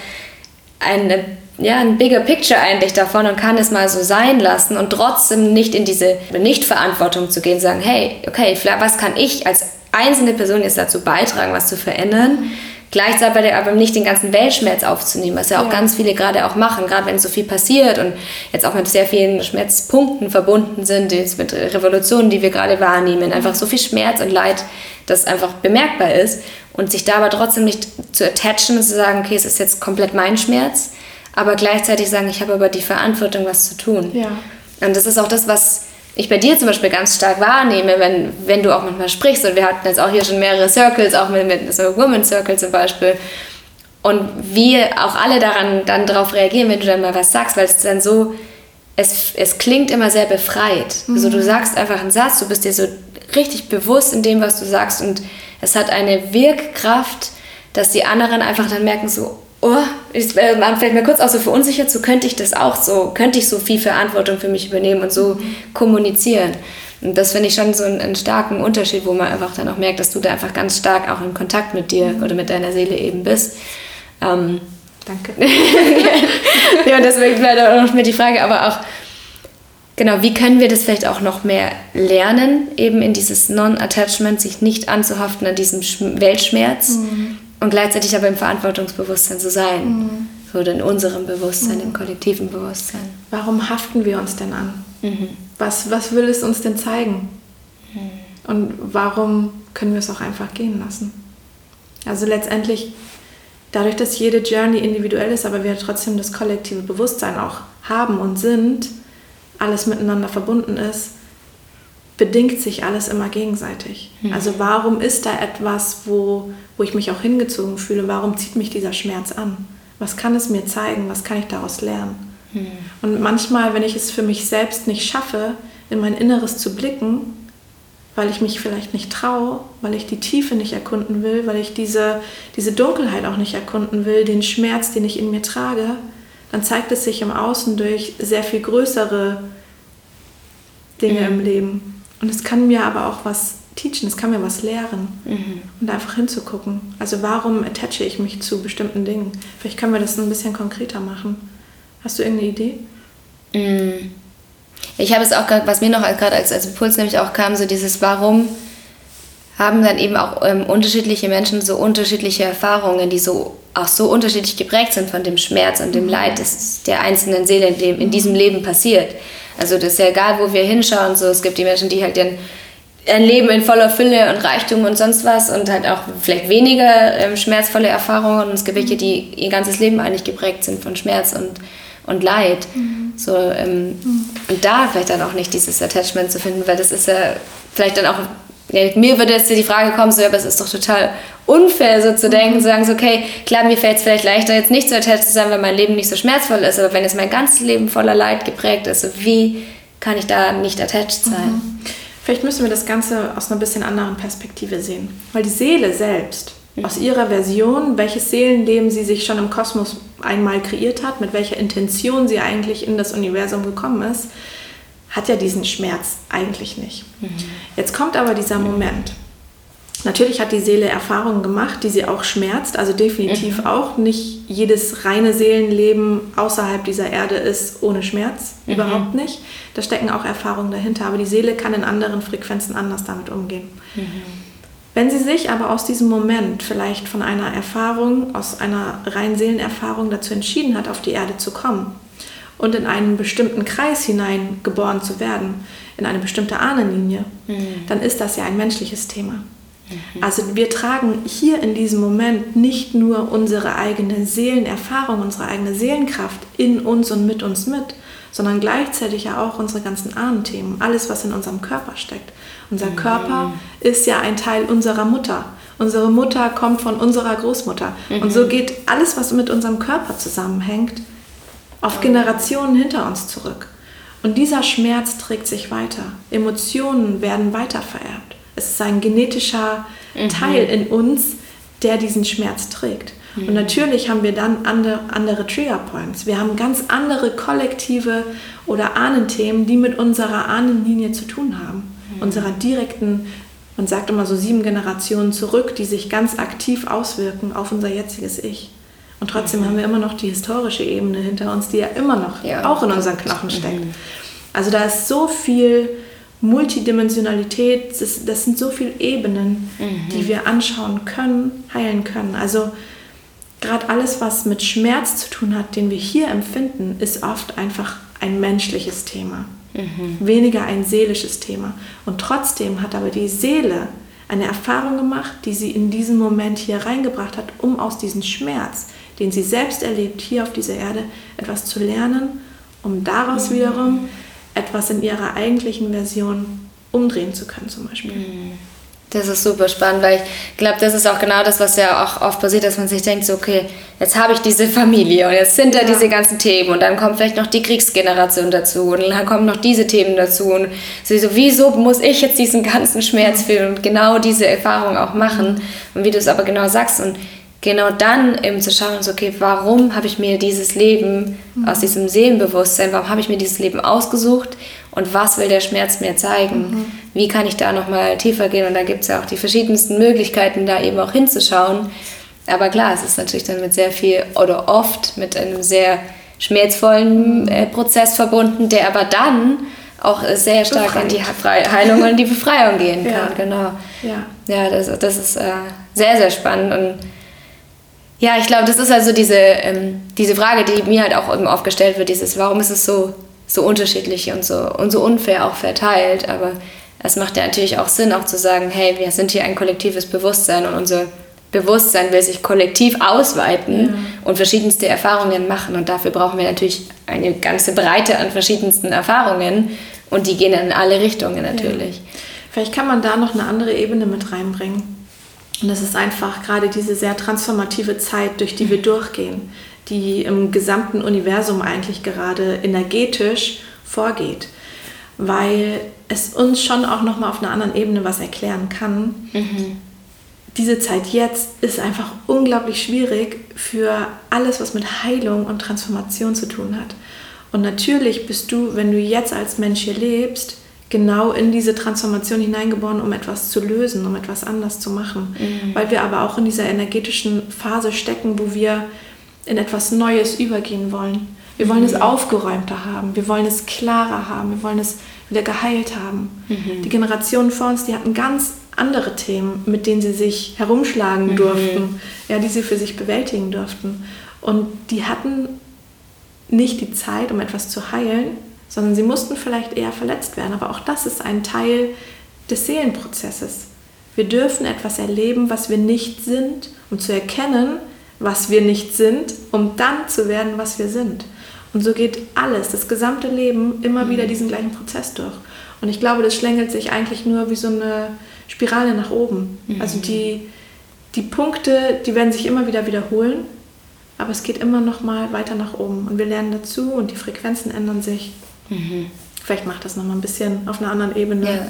eine ja, ein bigger picture eigentlich davon und kann es mal so sein lassen und trotzdem nicht in diese Nichtverantwortung zu gehen, sagen, hey, okay, was kann ich als einzelne Person jetzt dazu beitragen, was zu verändern? Gleichzeitig aber nicht den ganzen Weltschmerz aufzunehmen, was ja auch ja. ganz viele gerade auch machen, gerade wenn so viel passiert und jetzt auch mit sehr vielen Schmerzpunkten verbunden sind, jetzt mit Revolutionen, die wir gerade wahrnehmen, einfach so viel Schmerz und Leid, das einfach bemerkbar ist und sich da aber trotzdem nicht zu attachen und zu sagen, okay, es ist jetzt komplett mein Schmerz, aber gleichzeitig sagen, ich habe aber die Verantwortung, was zu tun. Ja. Und das ist auch das, was ich bei dir zum Beispiel ganz stark wahrnehme, wenn, wenn du auch manchmal sprichst. Und wir hatten jetzt auch hier schon mehrere Circles, auch mit, mit so Woman Circle zum Beispiel. Und wie auch alle daran dann darauf reagieren, wenn du dann mal was sagst, weil es dann so, es, es klingt immer sehr befreit. Mhm. Also du mhm. sagst einfach einen Satz, du bist dir so richtig bewusst in dem, was du sagst und es hat eine Wirkkraft, dass die anderen einfach dann merken so, oh, ich, äh, man fällt mir kurz auch so verunsichert, so könnte ich das auch so, könnte ich so viel Verantwortung für mich übernehmen und so mhm. kommunizieren. Und das finde ich schon so einen, einen, starken Unterschied, wo man einfach dann auch merkt, dass du da einfach ganz stark auch in Kontakt mit dir mhm. oder mit deiner Seele eben bist. Ähm, Danke. ja, deswegen wäre auch noch mir die Frage, aber auch, genau, wie können wir das vielleicht auch noch mehr lernen, eben in dieses Non-Attachment, sich nicht anzuhaften an diesem Weltschmerz, mhm und gleichzeitig aber im Verantwortungsbewusstsein zu sein. Mhm. So in unserem Bewusstsein, mhm. im kollektiven Bewusstsein. Warum haften wir uns denn an? Mhm. Was, was will es uns denn zeigen? Mhm. Und warum können wir es auch einfach gehen lassen? Also letztendlich, dadurch, dass jede Journey individuell ist, aber wir trotzdem das kollektive Bewusstsein auch haben und sind, alles miteinander verbunden ist, bedingt sich alles immer gegenseitig. Mhm. Also warum ist da etwas, wo, wo ich mich auch hingezogen fühle? Warum zieht mich dieser Schmerz an? Was kann es mir zeigen? Was kann ich daraus lernen? Mhm. Und manchmal, wenn ich es für mich selbst nicht schaffe, in mein Inneres zu blicken, weil ich mich vielleicht nicht traue, weil ich die Tiefe nicht erkunden will, weil ich diese, diese Dunkelheit auch nicht erkunden will, den Schmerz, den ich in mir trage, dann zeigt es sich im Außen durch sehr viel größere Dinge mhm. im Leben. Und es kann mir aber auch was teachen, es kann mir was lehren. Mhm. Und einfach hinzugucken. Also warum attache ich mich zu bestimmten Dingen? Vielleicht können wir das ein bisschen konkreter machen. Hast du irgendeine Idee? Mhm. Ich habe es auch gerade, was mir noch gerade als, als Impuls nämlich auch kam, so dieses Warum haben dann eben auch ähm, unterschiedliche Menschen so unterschiedliche Erfahrungen, die so auch so unterschiedlich geprägt sind von dem Schmerz und dem mhm. Leid, das der einzelnen Seele in, dem, in diesem Leben passiert. Also das ist ja egal, wo wir hinschauen. So, es gibt die Menschen, die halt ihren, ein Leben in voller Fülle und Reichtum und sonst was und halt auch vielleicht weniger ähm, schmerzvolle Erfahrungen. Und es gibt welche, die ihr ganzes Leben eigentlich geprägt sind von Schmerz und, und Leid. Mhm. So, ähm, mhm. Und da vielleicht dann auch nicht dieses Attachment zu finden, weil das ist ja vielleicht dann auch ja, mir würde jetzt die Frage kommen, so, aber es ist doch total unfair, so zu denken, zu sagen, so, okay, klar, mir fällt es vielleicht leichter, jetzt nicht so attached zu sein, weil mein Leben nicht so schmerzvoll ist, aber wenn jetzt mein ganzes Leben voller Leid geprägt ist, so, wie kann ich da nicht attached sein? Mhm. Vielleicht müssen wir das Ganze aus einer bisschen anderen Perspektive sehen, weil die Seele selbst, mhm. aus ihrer Version, welches Seelenleben sie sich schon im Kosmos einmal kreiert hat, mit welcher Intention sie eigentlich in das Universum gekommen ist, hat ja diesen Schmerz eigentlich nicht. Mhm. Jetzt kommt aber dieser Moment. Natürlich hat die Seele Erfahrungen gemacht, die sie auch schmerzt, also definitiv mhm. auch. Nicht jedes reine Seelenleben außerhalb dieser Erde ist ohne Schmerz, mhm. überhaupt nicht. Da stecken auch Erfahrungen dahinter, aber die Seele kann in anderen Frequenzen anders damit umgehen. Mhm. Wenn sie sich aber aus diesem Moment vielleicht von einer Erfahrung, aus einer reinen Seelenerfahrung dazu entschieden hat, auf die Erde zu kommen, und in einen bestimmten Kreis hinein geboren zu werden, in eine bestimmte Ahnenlinie, mhm. dann ist das ja ein menschliches Thema. Mhm. Also wir tragen hier in diesem Moment nicht nur unsere eigene Seelenerfahrung, unsere eigene Seelenkraft in uns und mit uns mit, sondern gleichzeitig ja auch unsere ganzen Ahnenthemen, alles, was in unserem Körper steckt. Unser mhm. Körper ist ja ein Teil unserer Mutter. Unsere Mutter kommt von unserer Großmutter. Und so mhm. geht alles, was mit unserem Körper zusammenhängt, auf Generationen hinter uns zurück. Und dieser Schmerz trägt sich weiter. Emotionen werden weitervererbt. Es ist ein genetischer mhm. Teil in uns, der diesen Schmerz trägt. Mhm. Und natürlich haben wir dann andere, andere Triggerpoints. Wir haben ganz andere kollektive oder Ahnenthemen, die mit unserer Ahnenlinie zu tun haben. Mhm. Unserer direkten, man sagt immer so sieben Generationen zurück, die sich ganz aktiv auswirken auf unser jetziges Ich. Und trotzdem mhm. haben wir immer noch die historische Ebene hinter uns, die ja immer noch ja. auch in unseren Knochen steckt. Mhm. Also da ist so viel Multidimensionalität, das, das sind so viele Ebenen, mhm. die wir anschauen können, heilen können. Also gerade alles, was mit Schmerz zu tun hat, den wir hier empfinden, ist oft einfach ein menschliches Thema, mhm. weniger ein seelisches Thema. Und trotzdem hat aber die Seele eine Erfahrung gemacht, die sie in diesem Moment hier reingebracht hat, um aus diesem Schmerz, den sie selbst erlebt, hier auf dieser Erde etwas zu lernen, um daraus mhm. wiederum etwas in ihrer eigentlichen Version umdrehen zu können zum Beispiel. Mhm. Das ist super spannend, weil ich glaube, das ist auch genau das, was ja auch oft passiert, dass man sich denkt, so, okay, jetzt habe ich diese Familie und jetzt sind da ja. diese ganzen Themen und dann kommt vielleicht noch die Kriegsgeneration dazu und dann kommen noch diese Themen dazu und so, wieso muss ich jetzt diesen ganzen Schmerz fühlen und genau diese Erfahrung auch machen und wie du es aber genau sagst und genau dann eben zu schauen, so, okay, warum habe ich mir dieses Leben mhm. aus diesem Seelenbewusstsein, warum habe ich mir dieses Leben ausgesucht und was will der Schmerz mir zeigen? Mhm. Wie kann ich da nochmal tiefer gehen? Und da gibt es ja auch die verschiedensten Möglichkeiten, da eben auch hinzuschauen. Aber klar, es ist natürlich dann mit sehr viel oder oft mit einem sehr schmerzvollen äh, Prozess verbunden, der aber dann auch sehr stark Befreit. in die Heilung und die Befreiung gehen kann. Ja. Genau. Ja, ja das, das ist äh, sehr, sehr spannend und ja, ich glaube, das ist also diese, ähm, diese Frage, die mir halt auch eben oft gestellt wird, dieses, warum ist es so, so unterschiedlich und so, und so unfair auch verteilt, aber es macht ja natürlich auch Sinn, auch zu sagen, hey, wir sind hier ein kollektives Bewusstsein und unser Bewusstsein will sich kollektiv ausweiten ja. und verschiedenste Erfahrungen machen. Und dafür brauchen wir natürlich eine ganze Breite an verschiedensten Erfahrungen und die gehen in alle Richtungen natürlich. Ja. Vielleicht kann man da noch eine andere Ebene mit reinbringen. Und das ist einfach gerade diese sehr transformative Zeit, durch die wir durchgehen, die im gesamten Universum eigentlich gerade energetisch vorgeht, weil es uns schon auch noch mal auf einer anderen Ebene was erklären kann. Mhm. diese Zeit jetzt ist einfach unglaublich schwierig für alles, was mit Heilung und Transformation zu tun hat. Und natürlich bist du, wenn du jetzt als Mensch hier lebst, genau in diese Transformation hineingeboren, um etwas zu lösen, um etwas anders zu machen. Mhm. Weil wir aber auch in dieser energetischen Phase stecken, wo wir in etwas Neues übergehen wollen. Wir wollen mhm. es aufgeräumter haben, wir wollen es klarer haben, wir wollen es wieder geheilt haben. Mhm. Die Generationen vor uns, die hatten ganz andere Themen, mit denen sie sich herumschlagen mhm. durften, ja, die sie für sich bewältigen durften. Und die hatten nicht die Zeit, um etwas zu heilen, sondern sie mussten vielleicht eher verletzt werden. Aber auch das ist ein Teil des Seelenprozesses. Wir dürfen etwas erleben, was wir nicht sind, um zu erkennen, was wir nicht sind, um dann zu werden, was wir sind. Und so geht alles, das gesamte Leben, immer wieder mhm. diesen gleichen Prozess durch. Und ich glaube, das schlängelt sich eigentlich nur wie so eine Spirale nach oben. Mhm. Also die, die Punkte, die werden sich immer wieder wiederholen, aber es geht immer noch mal weiter nach oben. Und wir lernen dazu und die Frequenzen ändern sich. Mhm. Vielleicht macht das noch mal ein bisschen auf einer anderen Ebene. Ja.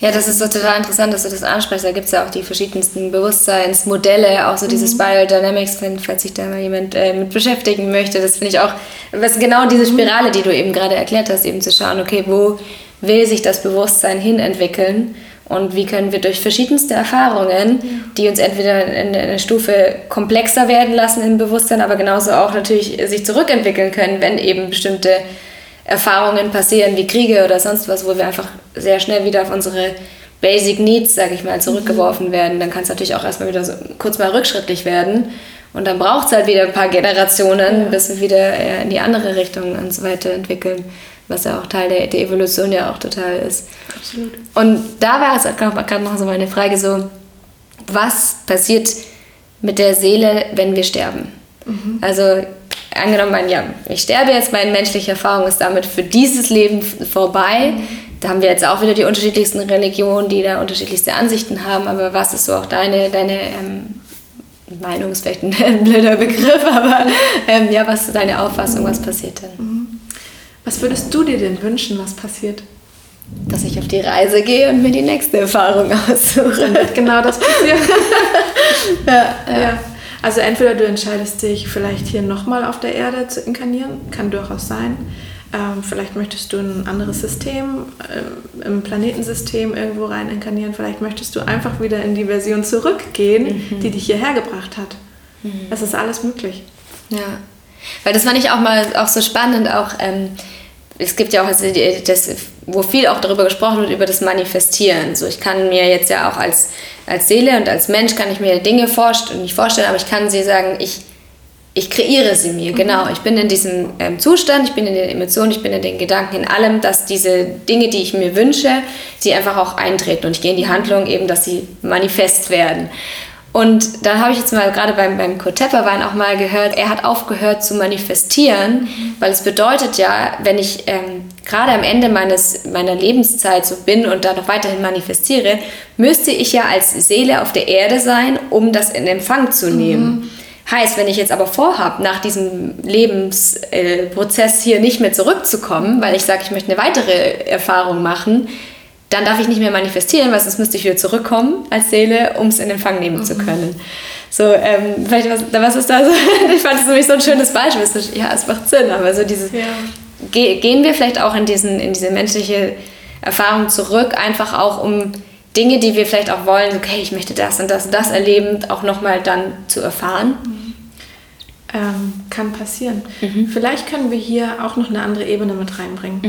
Ja, das ist so total interessant, dass du das ansprichst. Da gibt es ja auch die verschiedensten Bewusstseinsmodelle, auch so dieses mhm. Biodynamics, wenn, falls sich da mal jemand äh, mit beschäftigen möchte. Das finde ich auch, was genau diese mhm. Spirale, die du eben gerade erklärt hast, eben zu schauen, okay, wo will sich das Bewusstsein hin entwickeln und wie können wir durch verschiedenste Erfahrungen, die uns entweder in eine Stufe komplexer werden lassen im Bewusstsein, aber genauso auch natürlich sich zurückentwickeln können, wenn eben bestimmte Erfahrungen passieren, wie Kriege oder sonst was, wo wir einfach sehr schnell wieder auf unsere Basic Needs, sage ich mal, zurückgeworfen mhm. werden, dann kann es natürlich auch erstmal wieder so kurz mal rückschrittlich werden. Und dann braucht es halt wieder ein paar Generationen, ja. bis wir wieder in die andere Richtung uns weiterentwickeln, was ja auch Teil der, der Evolution ja auch total ist. Absolut. Und da war es gerade noch so meine Frage so, was passiert mit der Seele, wenn wir sterben? Mhm. Also angenommen, ja, ich sterbe jetzt, meine menschliche Erfahrung ist damit für dieses Leben vorbei. Da haben wir jetzt auch wieder die unterschiedlichsten Religionen, die da unterschiedlichste Ansichten haben. Aber was ist so auch deine, deine ähm, Meinung, ist vielleicht ein blöder Begriff, aber ähm, ja, was ist deine Auffassung, was passiert denn? Mhm. Was würdest du dir denn wünschen, was passiert? Dass ich auf die Reise gehe und mir die nächste Erfahrung aussuche. genau das passiert. ja, ja. ja. Also entweder du entscheidest dich vielleicht hier nochmal auf der Erde zu inkarnieren, kann durchaus sein. Ähm, vielleicht möchtest du ein anderes System äh, im Planetensystem irgendwo rein inkarnieren. Vielleicht möchtest du einfach wieder in die Version zurückgehen, mhm. die dich hierher gebracht hat. Mhm. Es ist alles möglich. Ja, weil das fand ich auch mal auch so spannend, auch ähm, es gibt ja auch also das, wo viel auch darüber gesprochen wird, über das Manifestieren. So, ich kann mir jetzt ja auch als, als Seele und als Mensch kann ich mir Dinge vorstellen, nicht vorstellen, aber ich kann sie sagen, ich, ich kreiere sie mir, mhm. genau. Ich bin in diesem ähm, Zustand, ich bin in den Emotionen, ich bin in den Gedanken, in allem, dass diese Dinge, die ich mir wünsche, sie einfach auch eintreten und ich gehe in die Handlung eben, dass sie manifest werden. Und dann habe ich jetzt mal gerade beim, beim Kurt Tepperwein auch mal gehört, er hat aufgehört zu manifestieren, mhm. weil es bedeutet ja, wenn ich ähm, gerade am Ende meines, meiner Lebenszeit so bin und da noch weiterhin manifestiere, müsste ich ja als Seele auf der Erde sein, um das in Empfang zu nehmen. Mhm. Heißt, wenn ich jetzt aber vorhabe, nach diesem Lebensprozess äh, hier nicht mehr zurückzukommen, weil ich sage, ich möchte eine weitere Erfahrung machen, dann darf ich nicht mehr manifestieren, weil sonst müsste ich wieder zurückkommen als Seele, um es in Empfang nehmen mhm. zu können. So, ähm, vielleicht was, was ist da so? ich fand es nämlich so ein schönes Beispiel. Ja, es macht Sinn, aber so dieses, ja. ge gehen wir vielleicht auch in, diesen, in diese menschliche Erfahrung zurück, einfach auch um Dinge, die wir vielleicht auch wollen, okay, ich möchte das und das und das erleben, auch nochmal dann zu erfahren. Mhm. Ähm, kann passieren. Mhm. Vielleicht können wir hier auch noch eine andere Ebene mit reinbringen.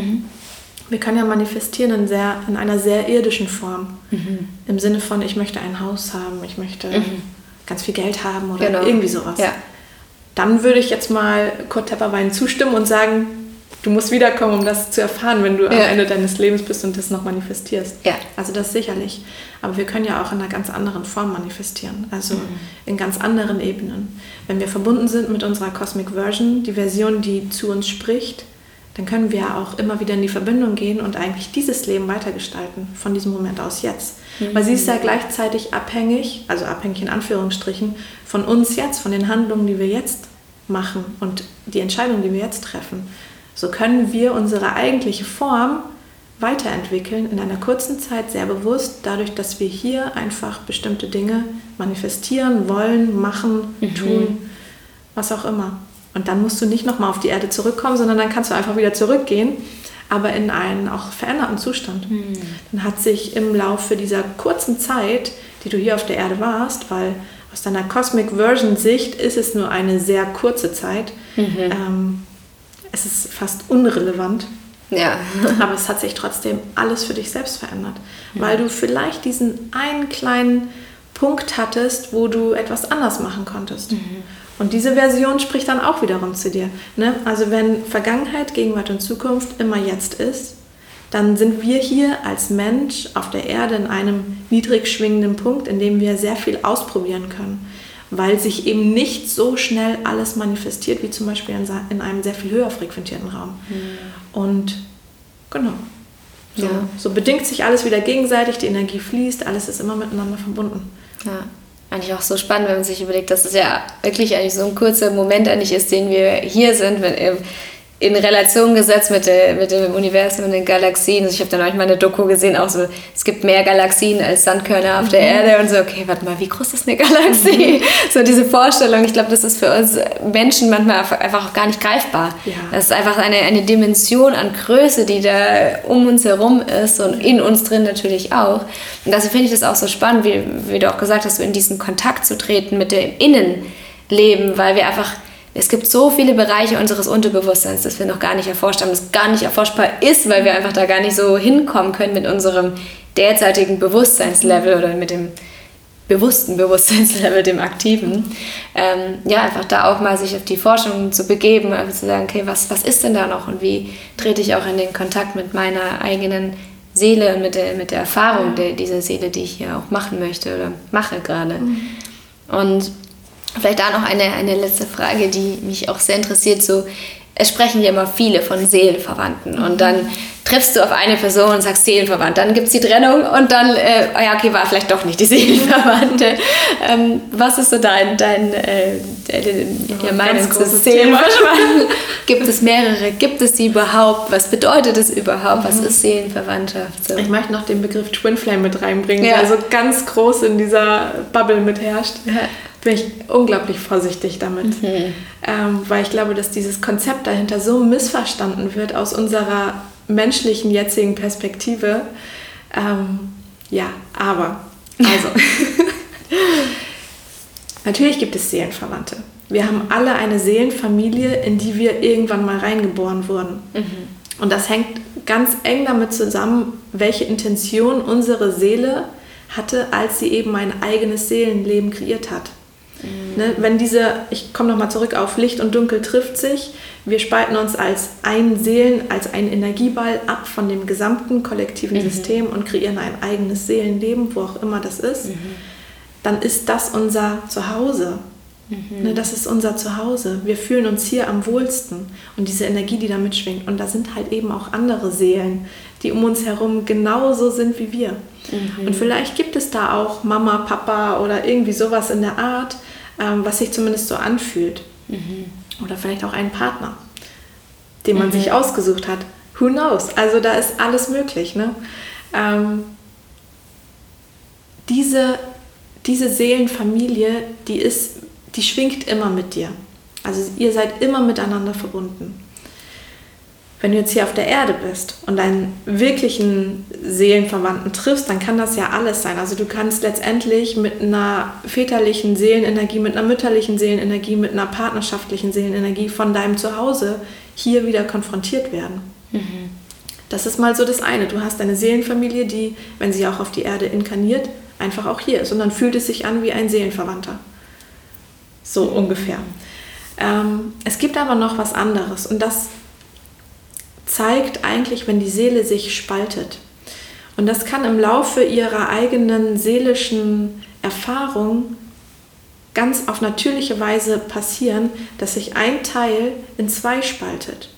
Wir können ja manifestieren in, sehr, in einer sehr irdischen Form. Mhm. Im Sinne von, ich möchte ein Haus haben, ich möchte mhm. ganz viel Geld haben oder genau. irgendwie sowas. Ja. Dann würde ich jetzt mal Kurt Tepperwein zustimmen und sagen, du musst wiederkommen, um das zu erfahren, wenn du ja. am Ende deines Lebens bist und das noch manifestierst. Ja. Also das sicherlich. Aber wir können ja auch in einer ganz anderen Form manifestieren, also mhm. in ganz anderen Ebenen. Wenn wir verbunden sind mit unserer Cosmic Version, die Version, die zu uns spricht, dann können wir auch immer wieder in die Verbindung gehen und eigentlich dieses Leben weitergestalten, von diesem Moment aus jetzt. Mhm. Weil sie ist ja gleichzeitig abhängig, also abhängig in Anführungsstrichen, von uns jetzt, von den Handlungen, die wir jetzt machen und die Entscheidungen, die wir jetzt treffen. So können wir unsere eigentliche Form weiterentwickeln in einer kurzen Zeit sehr bewusst, dadurch, dass wir hier einfach bestimmte Dinge manifestieren, wollen, machen, mhm. tun, was auch immer. Und dann musst du nicht nochmal auf die Erde zurückkommen, sondern dann kannst du einfach wieder zurückgehen, aber in einen auch veränderten Zustand. Mhm. Dann hat sich im Laufe dieser kurzen Zeit, die du hier auf der Erde warst, weil aus deiner Cosmic Version Sicht ist es nur eine sehr kurze Zeit, mhm. ähm, es ist fast unrelevant. Ja. Aber es hat sich trotzdem alles für dich selbst verändert. Ja. Weil du vielleicht diesen einen kleinen Punkt hattest, wo du etwas anders machen konntest. Mhm. Und diese Version spricht dann auch wiederum zu dir. Ne? Also wenn Vergangenheit, Gegenwart und Zukunft immer jetzt ist, dann sind wir hier als Mensch auf der Erde in einem niedrig schwingenden Punkt, in dem wir sehr viel ausprobieren können weil sich eben nicht so schnell alles manifestiert wie zum Beispiel in, einem sehr viel höher frequentierten Raum. Mhm. Und genau. So, ja. so bedingt sich alles wieder gegenseitig, die Energie fließt, alles ist immer miteinander verbunden. Ja, eigentlich auch so spannend, wenn man sich überlegt, dass es ja wirklich eigentlich so ein kurzer Moment eigentlich ist, den wir hier sind, wenn, in Relation gesetzt mit, der, mit dem Universum und den Galaxien. Also ich habe dann manchmal eine Doku gesehen, auch so, es gibt mehr Galaxien als Sandkörner auf mhm. der Erde und so, okay, warte mal, wie groß ist eine Galaxie? Mhm. So diese Vorstellung, ich glaube, das ist für uns Menschen manchmal einfach auch gar nicht greifbar. Ja. Das ist einfach eine, eine Dimension an Größe, die da um uns herum ist und in uns drin natürlich auch. Und deswegen finde ich das auch so spannend, wie, wie du auch gesagt hast, in diesen Kontakt zu treten mit dem Innenleben, weil wir einfach es gibt so viele Bereiche unseres Unterbewusstseins, das wir noch gar nicht erforscht haben, das gar nicht erforschbar ist, weil wir einfach da gar nicht so hinkommen können mit unserem derzeitigen Bewusstseinslevel oder mit dem bewussten Bewusstseinslevel, dem aktiven. Ähm, ja, einfach da auch mal sich auf die Forschung zu begeben, einfach zu sagen, okay, was, was ist denn da noch und wie trete ich auch in den Kontakt mit meiner eigenen Seele und mit der, mit der Erfahrung der, dieser Seele, die ich hier auch machen möchte oder mache gerade. Mhm. Und Vielleicht da noch eine, eine letzte Frage, die mich auch sehr interessiert. So, es sprechen ja immer viele von Seelenverwandten und dann triffst du auf eine Person und sagst Seelenverwandt, dann gibt es die Trennung und dann, äh, ja, okay, war vielleicht doch nicht die Seelenverwandte. Ähm, was ist so dein, dein äh, ja, Meinung zu Seelenverwandten? gibt es mehrere? Gibt es sie überhaupt? Was bedeutet es überhaupt? Was mhm. ist Seelenverwandtschaft? So? Ich möchte noch den Begriff Twin Flame mit reinbringen, ja. der so ganz groß in dieser Bubble mitherrscht. Ja bin ich unglaublich vorsichtig damit, mhm. ähm, weil ich glaube, dass dieses Konzept dahinter so missverstanden wird aus unserer menschlichen jetzigen Perspektive. Ähm, ja, aber, also, natürlich gibt es Seelenverwandte. Wir haben alle eine Seelenfamilie, in die wir irgendwann mal reingeboren wurden. Mhm. Und das hängt ganz eng damit zusammen, welche Intention unsere Seele hatte, als sie eben ein eigenes Seelenleben kreiert hat. Mhm. Ne, wenn diese, ich komme nochmal zurück auf Licht und Dunkel trifft sich, wir spalten uns als ein Seelen, als ein Energieball ab von dem gesamten kollektiven mhm. System und kreieren ein eigenes Seelenleben, wo auch immer das ist, mhm. dann ist das unser Zuhause. Mhm. Ne, das ist unser Zuhause. Wir fühlen uns hier am wohlsten und diese Energie, die da mitschwingt. Und da sind halt eben auch andere Seelen, die um uns herum genauso sind wie wir. Mhm. Und vielleicht gibt es da auch Mama, Papa oder irgendwie sowas in der Art, ähm, was sich zumindest so anfühlt. Mhm. Oder vielleicht auch einen Partner, den man mhm. sich ausgesucht hat. Who knows? Also da ist alles möglich. Ne? Ähm, diese, diese Seelenfamilie, die, ist, die schwingt immer mit dir. Also ihr seid immer miteinander verbunden wenn du jetzt hier auf der Erde bist und deinen wirklichen Seelenverwandten triffst, dann kann das ja alles sein. Also du kannst letztendlich mit einer väterlichen Seelenenergie, mit einer mütterlichen Seelenenergie, mit einer partnerschaftlichen Seelenenergie von deinem Zuhause hier wieder konfrontiert werden. Mhm. Das ist mal so das eine. Du hast eine Seelenfamilie, die, wenn sie auch auf die Erde inkarniert, einfach auch hier ist. Und dann fühlt es sich an wie ein Seelenverwandter. So ungefähr. Ähm, es gibt aber noch was anderes und das zeigt eigentlich, wenn die Seele sich spaltet. Und das kann im Laufe ihrer eigenen seelischen Erfahrung ganz auf natürliche Weise passieren, dass sich ein Teil in zwei spaltet.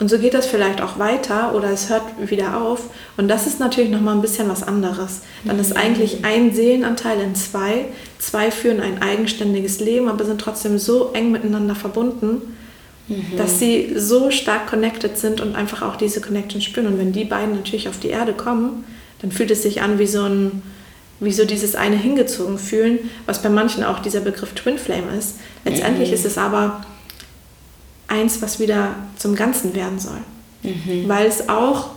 Und so geht das vielleicht auch weiter oder es hört wieder auf. Und das ist natürlich nochmal ein bisschen was anderes. Dann ist eigentlich ein Seelenanteil in zwei. Zwei führen ein eigenständiges Leben, aber sind trotzdem so eng miteinander verbunden, Mhm. Dass sie so stark connected sind und einfach auch diese Connection spüren. Und wenn die beiden natürlich auf die Erde kommen, dann fühlt es sich an wie so ein, wie so dieses eine hingezogen fühlen, was bei manchen auch dieser Begriff Twin Flame ist. Letztendlich mhm. ist es aber eins, was wieder zum Ganzen werden soll. Mhm. Weil es auch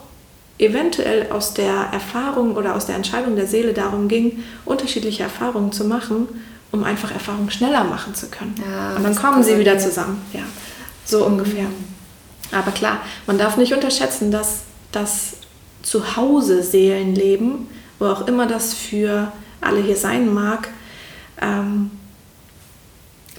eventuell aus der Erfahrung oder aus der Entscheidung der Seele darum ging, unterschiedliche Erfahrungen zu machen, um einfach Erfahrungen schneller machen zu können. Ja, und dann kommen sie wieder zusammen. Ja, so ungefähr. Aber klar, man darf nicht unterschätzen, dass das Zuhause Seelenleben, wo auch immer das für alle hier sein mag, ähm,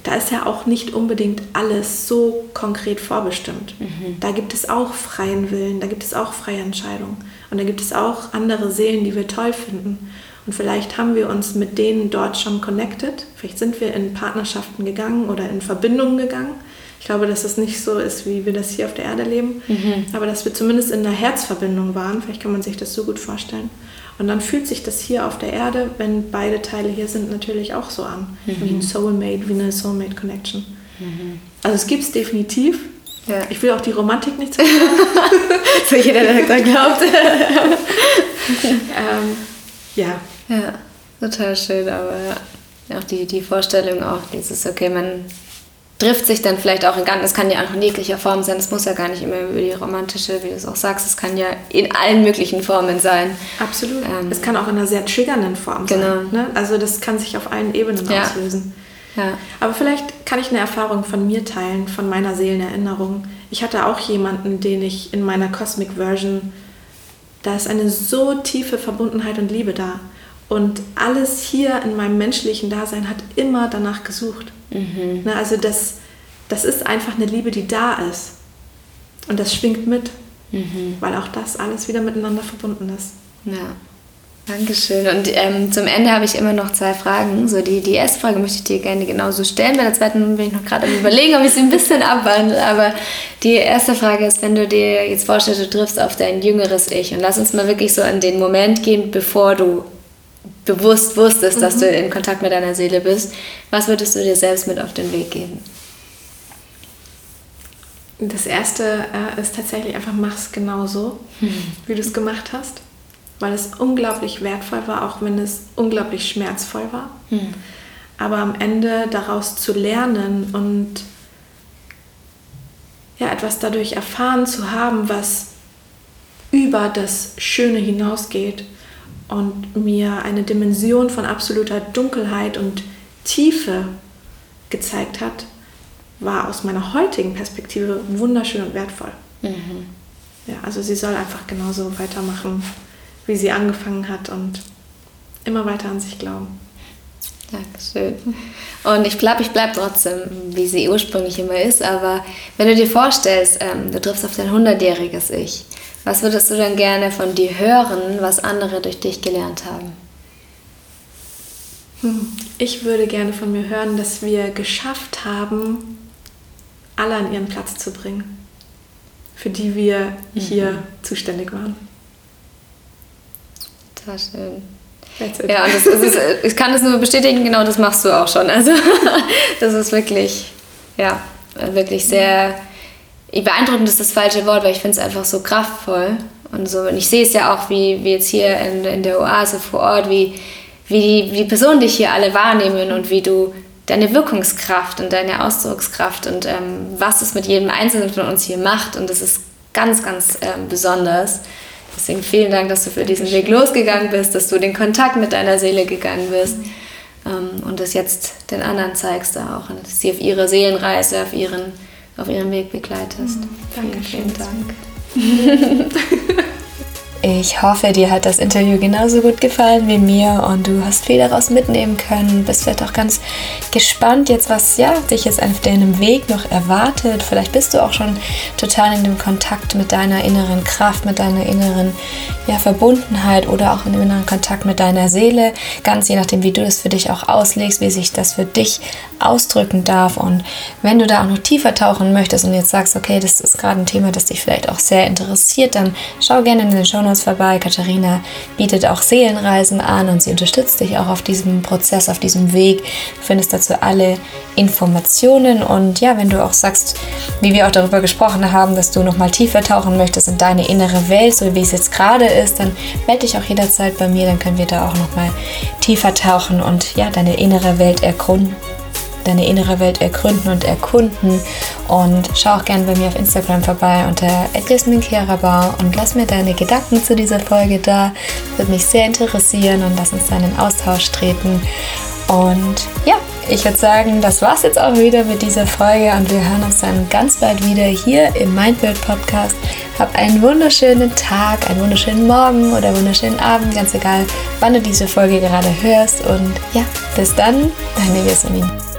da ist ja auch nicht unbedingt alles so konkret vorbestimmt. Mhm. Da gibt es auch freien Willen, da gibt es auch freie Entscheidungen und da gibt es auch andere Seelen, die wir toll finden. Und vielleicht haben wir uns mit denen dort schon connected, vielleicht sind wir in Partnerschaften gegangen oder in Verbindungen gegangen. Ich glaube, dass es nicht so ist, wie wir das hier auf der Erde leben, mhm. aber dass wir zumindest in einer Herzverbindung waren. Vielleicht kann man sich das so gut vorstellen. Und dann fühlt sich das hier auf der Erde, wenn beide Teile hier sind, natürlich auch so an. Mhm. Wie ein Soulmate, wie eine Soulmate-Connection. Mhm. Also es gibt es definitiv. Ja. Ich will auch die Romantik nicht zu so jeder, der da glaubt. ähm, ja. Ja, total schön, aber ja. auch die, die Vorstellung, auch dieses, okay, man trifft sich dann vielleicht auch in ganz, es kann ja auch in jeglicher Form sein, es muss ja gar nicht immer über die romantische, wie du es auch sagst, es kann ja in allen möglichen Formen sein. Absolut. Ähm, es kann auch in einer sehr triggernden Form genau. sein. Ne? Also das kann sich auf allen Ebenen ja. auslösen. Ja. Aber vielleicht kann ich eine Erfahrung von mir teilen, von meiner Seelenerinnerung. Ich hatte auch jemanden, den ich in meiner Cosmic Version, da ist eine so tiefe Verbundenheit und Liebe da. Und alles hier in meinem menschlichen Dasein hat immer danach gesucht. Mhm. Ne, also das, das ist einfach eine Liebe, die da ist. Und das schwingt mit, mhm. weil auch das alles wieder miteinander verbunden ist. Ja. Dankeschön. Und ähm, zum Ende habe ich immer noch zwei Fragen. So die, die erste Frage möchte ich dir gerne genauso stellen. Bei der zweiten bin ich noch gerade am überlegen, ob ich sie ein bisschen abwandle. Aber die erste Frage ist, wenn du dir jetzt vorstellst, du triffst auf dein jüngeres Ich und lass uns mal wirklich so an den Moment gehen, bevor du bewusst wusstest, mhm. dass du in Kontakt mit deiner Seele bist, was würdest du dir selbst mit auf den Weg geben? Das erste äh, ist tatsächlich einfach, mach es genauso, mhm. wie du es gemacht hast, weil es unglaublich wertvoll war, auch wenn es unglaublich schmerzvoll war. Mhm. Aber am Ende daraus zu lernen und ja, etwas dadurch erfahren zu haben, was über das Schöne hinausgeht und mir eine Dimension von absoluter Dunkelheit und Tiefe gezeigt hat, war aus meiner heutigen Perspektive wunderschön und wertvoll. Mhm. Ja, also sie soll einfach genauso weitermachen, wie sie angefangen hat und immer weiter an sich glauben. Dankeschön. Und ich glaube, ich bleibe trotzdem, wie sie ursprünglich immer ist, aber wenn du dir vorstellst, ähm, du triffst auf dein 100-jähriges Ich, was würdest du denn gerne von dir hören, was andere durch dich gelernt haben? Hm. Ich würde gerne von mir hören, dass wir geschafft haben, alle an ihren Platz zu bringen, für die wir mhm. hier zuständig waren. Total schön. Ja, und das ist, ich kann das nur bestätigen, genau das machst du auch schon. Also das ist wirklich, ja, wirklich sehr beeindruckend ist das falsche Wort, weil ich finde es einfach so kraftvoll. Und, so, und ich sehe es ja auch, wie, wie jetzt hier in, in der Oase vor Ort, wie, wie die, wie die Personen dich hier alle wahrnehmen und wie du deine Wirkungskraft und deine Ausdruckskraft und ähm, was es mit jedem Einzelnen von uns hier macht. Und das ist ganz, ganz ähm, besonders. Deswegen vielen Dank, dass du für diesen Weg losgegangen bist, dass du den Kontakt mit deiner Seele gegangen bist ähm, und das jetzt den anderen zeigst, da auch, dass sie auf ihrer Seelenreise, auf ihren auf ihrem Weg begleitest. Mhm. Danke, vielen, vielen Dank. Ich hoffe, dir hat das Interview genauso gut gefallen wie mir und du hast viel daraus mitnehmen können. Bist vielleicht auch ganz gespannt jetzt, was ja dich jetzt auf deinem Weg noch erwartet. Vielleicht bist du auch schon total in dem Kontakt mit deiner inneren Kraft, mit deiner inneren ja, Verbundenheit oder auch in dem inneren Kontakt mit deiner Seele. Ganz je nachdem, wie du das für dich auch auslegst, wie sich das für dich ausdrücken darf. Und wenn du da auch noch tiefer tauchen möchtest und jetzt sagst, okay, das ist gerade ein Thema, das dich vielleicht auch sehr interessiert, dann schau gerne in den Show uns vorbei. Katharina bietet auch Seelenreisen an und sie unterstützt dich auch auf diesem Prozess, auf diesem Weg. Du findest dazu alle Informationen und ja, wenn du auch sagst, wie wir auch darüber gesprochen haben, dass du nochmal tiefer tauchen möchtest in deine innere Welt, so wie es jetzt gerade ist, dann melde dich auch jederzeit bei mir, dann können wir da auch nochmal tiefer tauchen und ja, deine innere Welt erkunden deine innere Welt ergründen und erkunden. Und schau auch gerne bei mir auf Instagram vorbei unter Kerabau und lass mir deine Gedanken zu dieser Folge da. Würde mich sehr interessieren und lass uns dann in Austausch treten. Und ja, ich würde sagen, das war's jetzt auch wieder mit dieser Folge und wir hören uns dann ganz bald wieder hier im Mindbuild Podcast. Hab einen wunderschönen Tag, einen wunderschönen Morgen oder wunderschönen Abend, ganz egal, wann du diese Folge gerade hörst. Und ja, bis dann, deine Jasmin.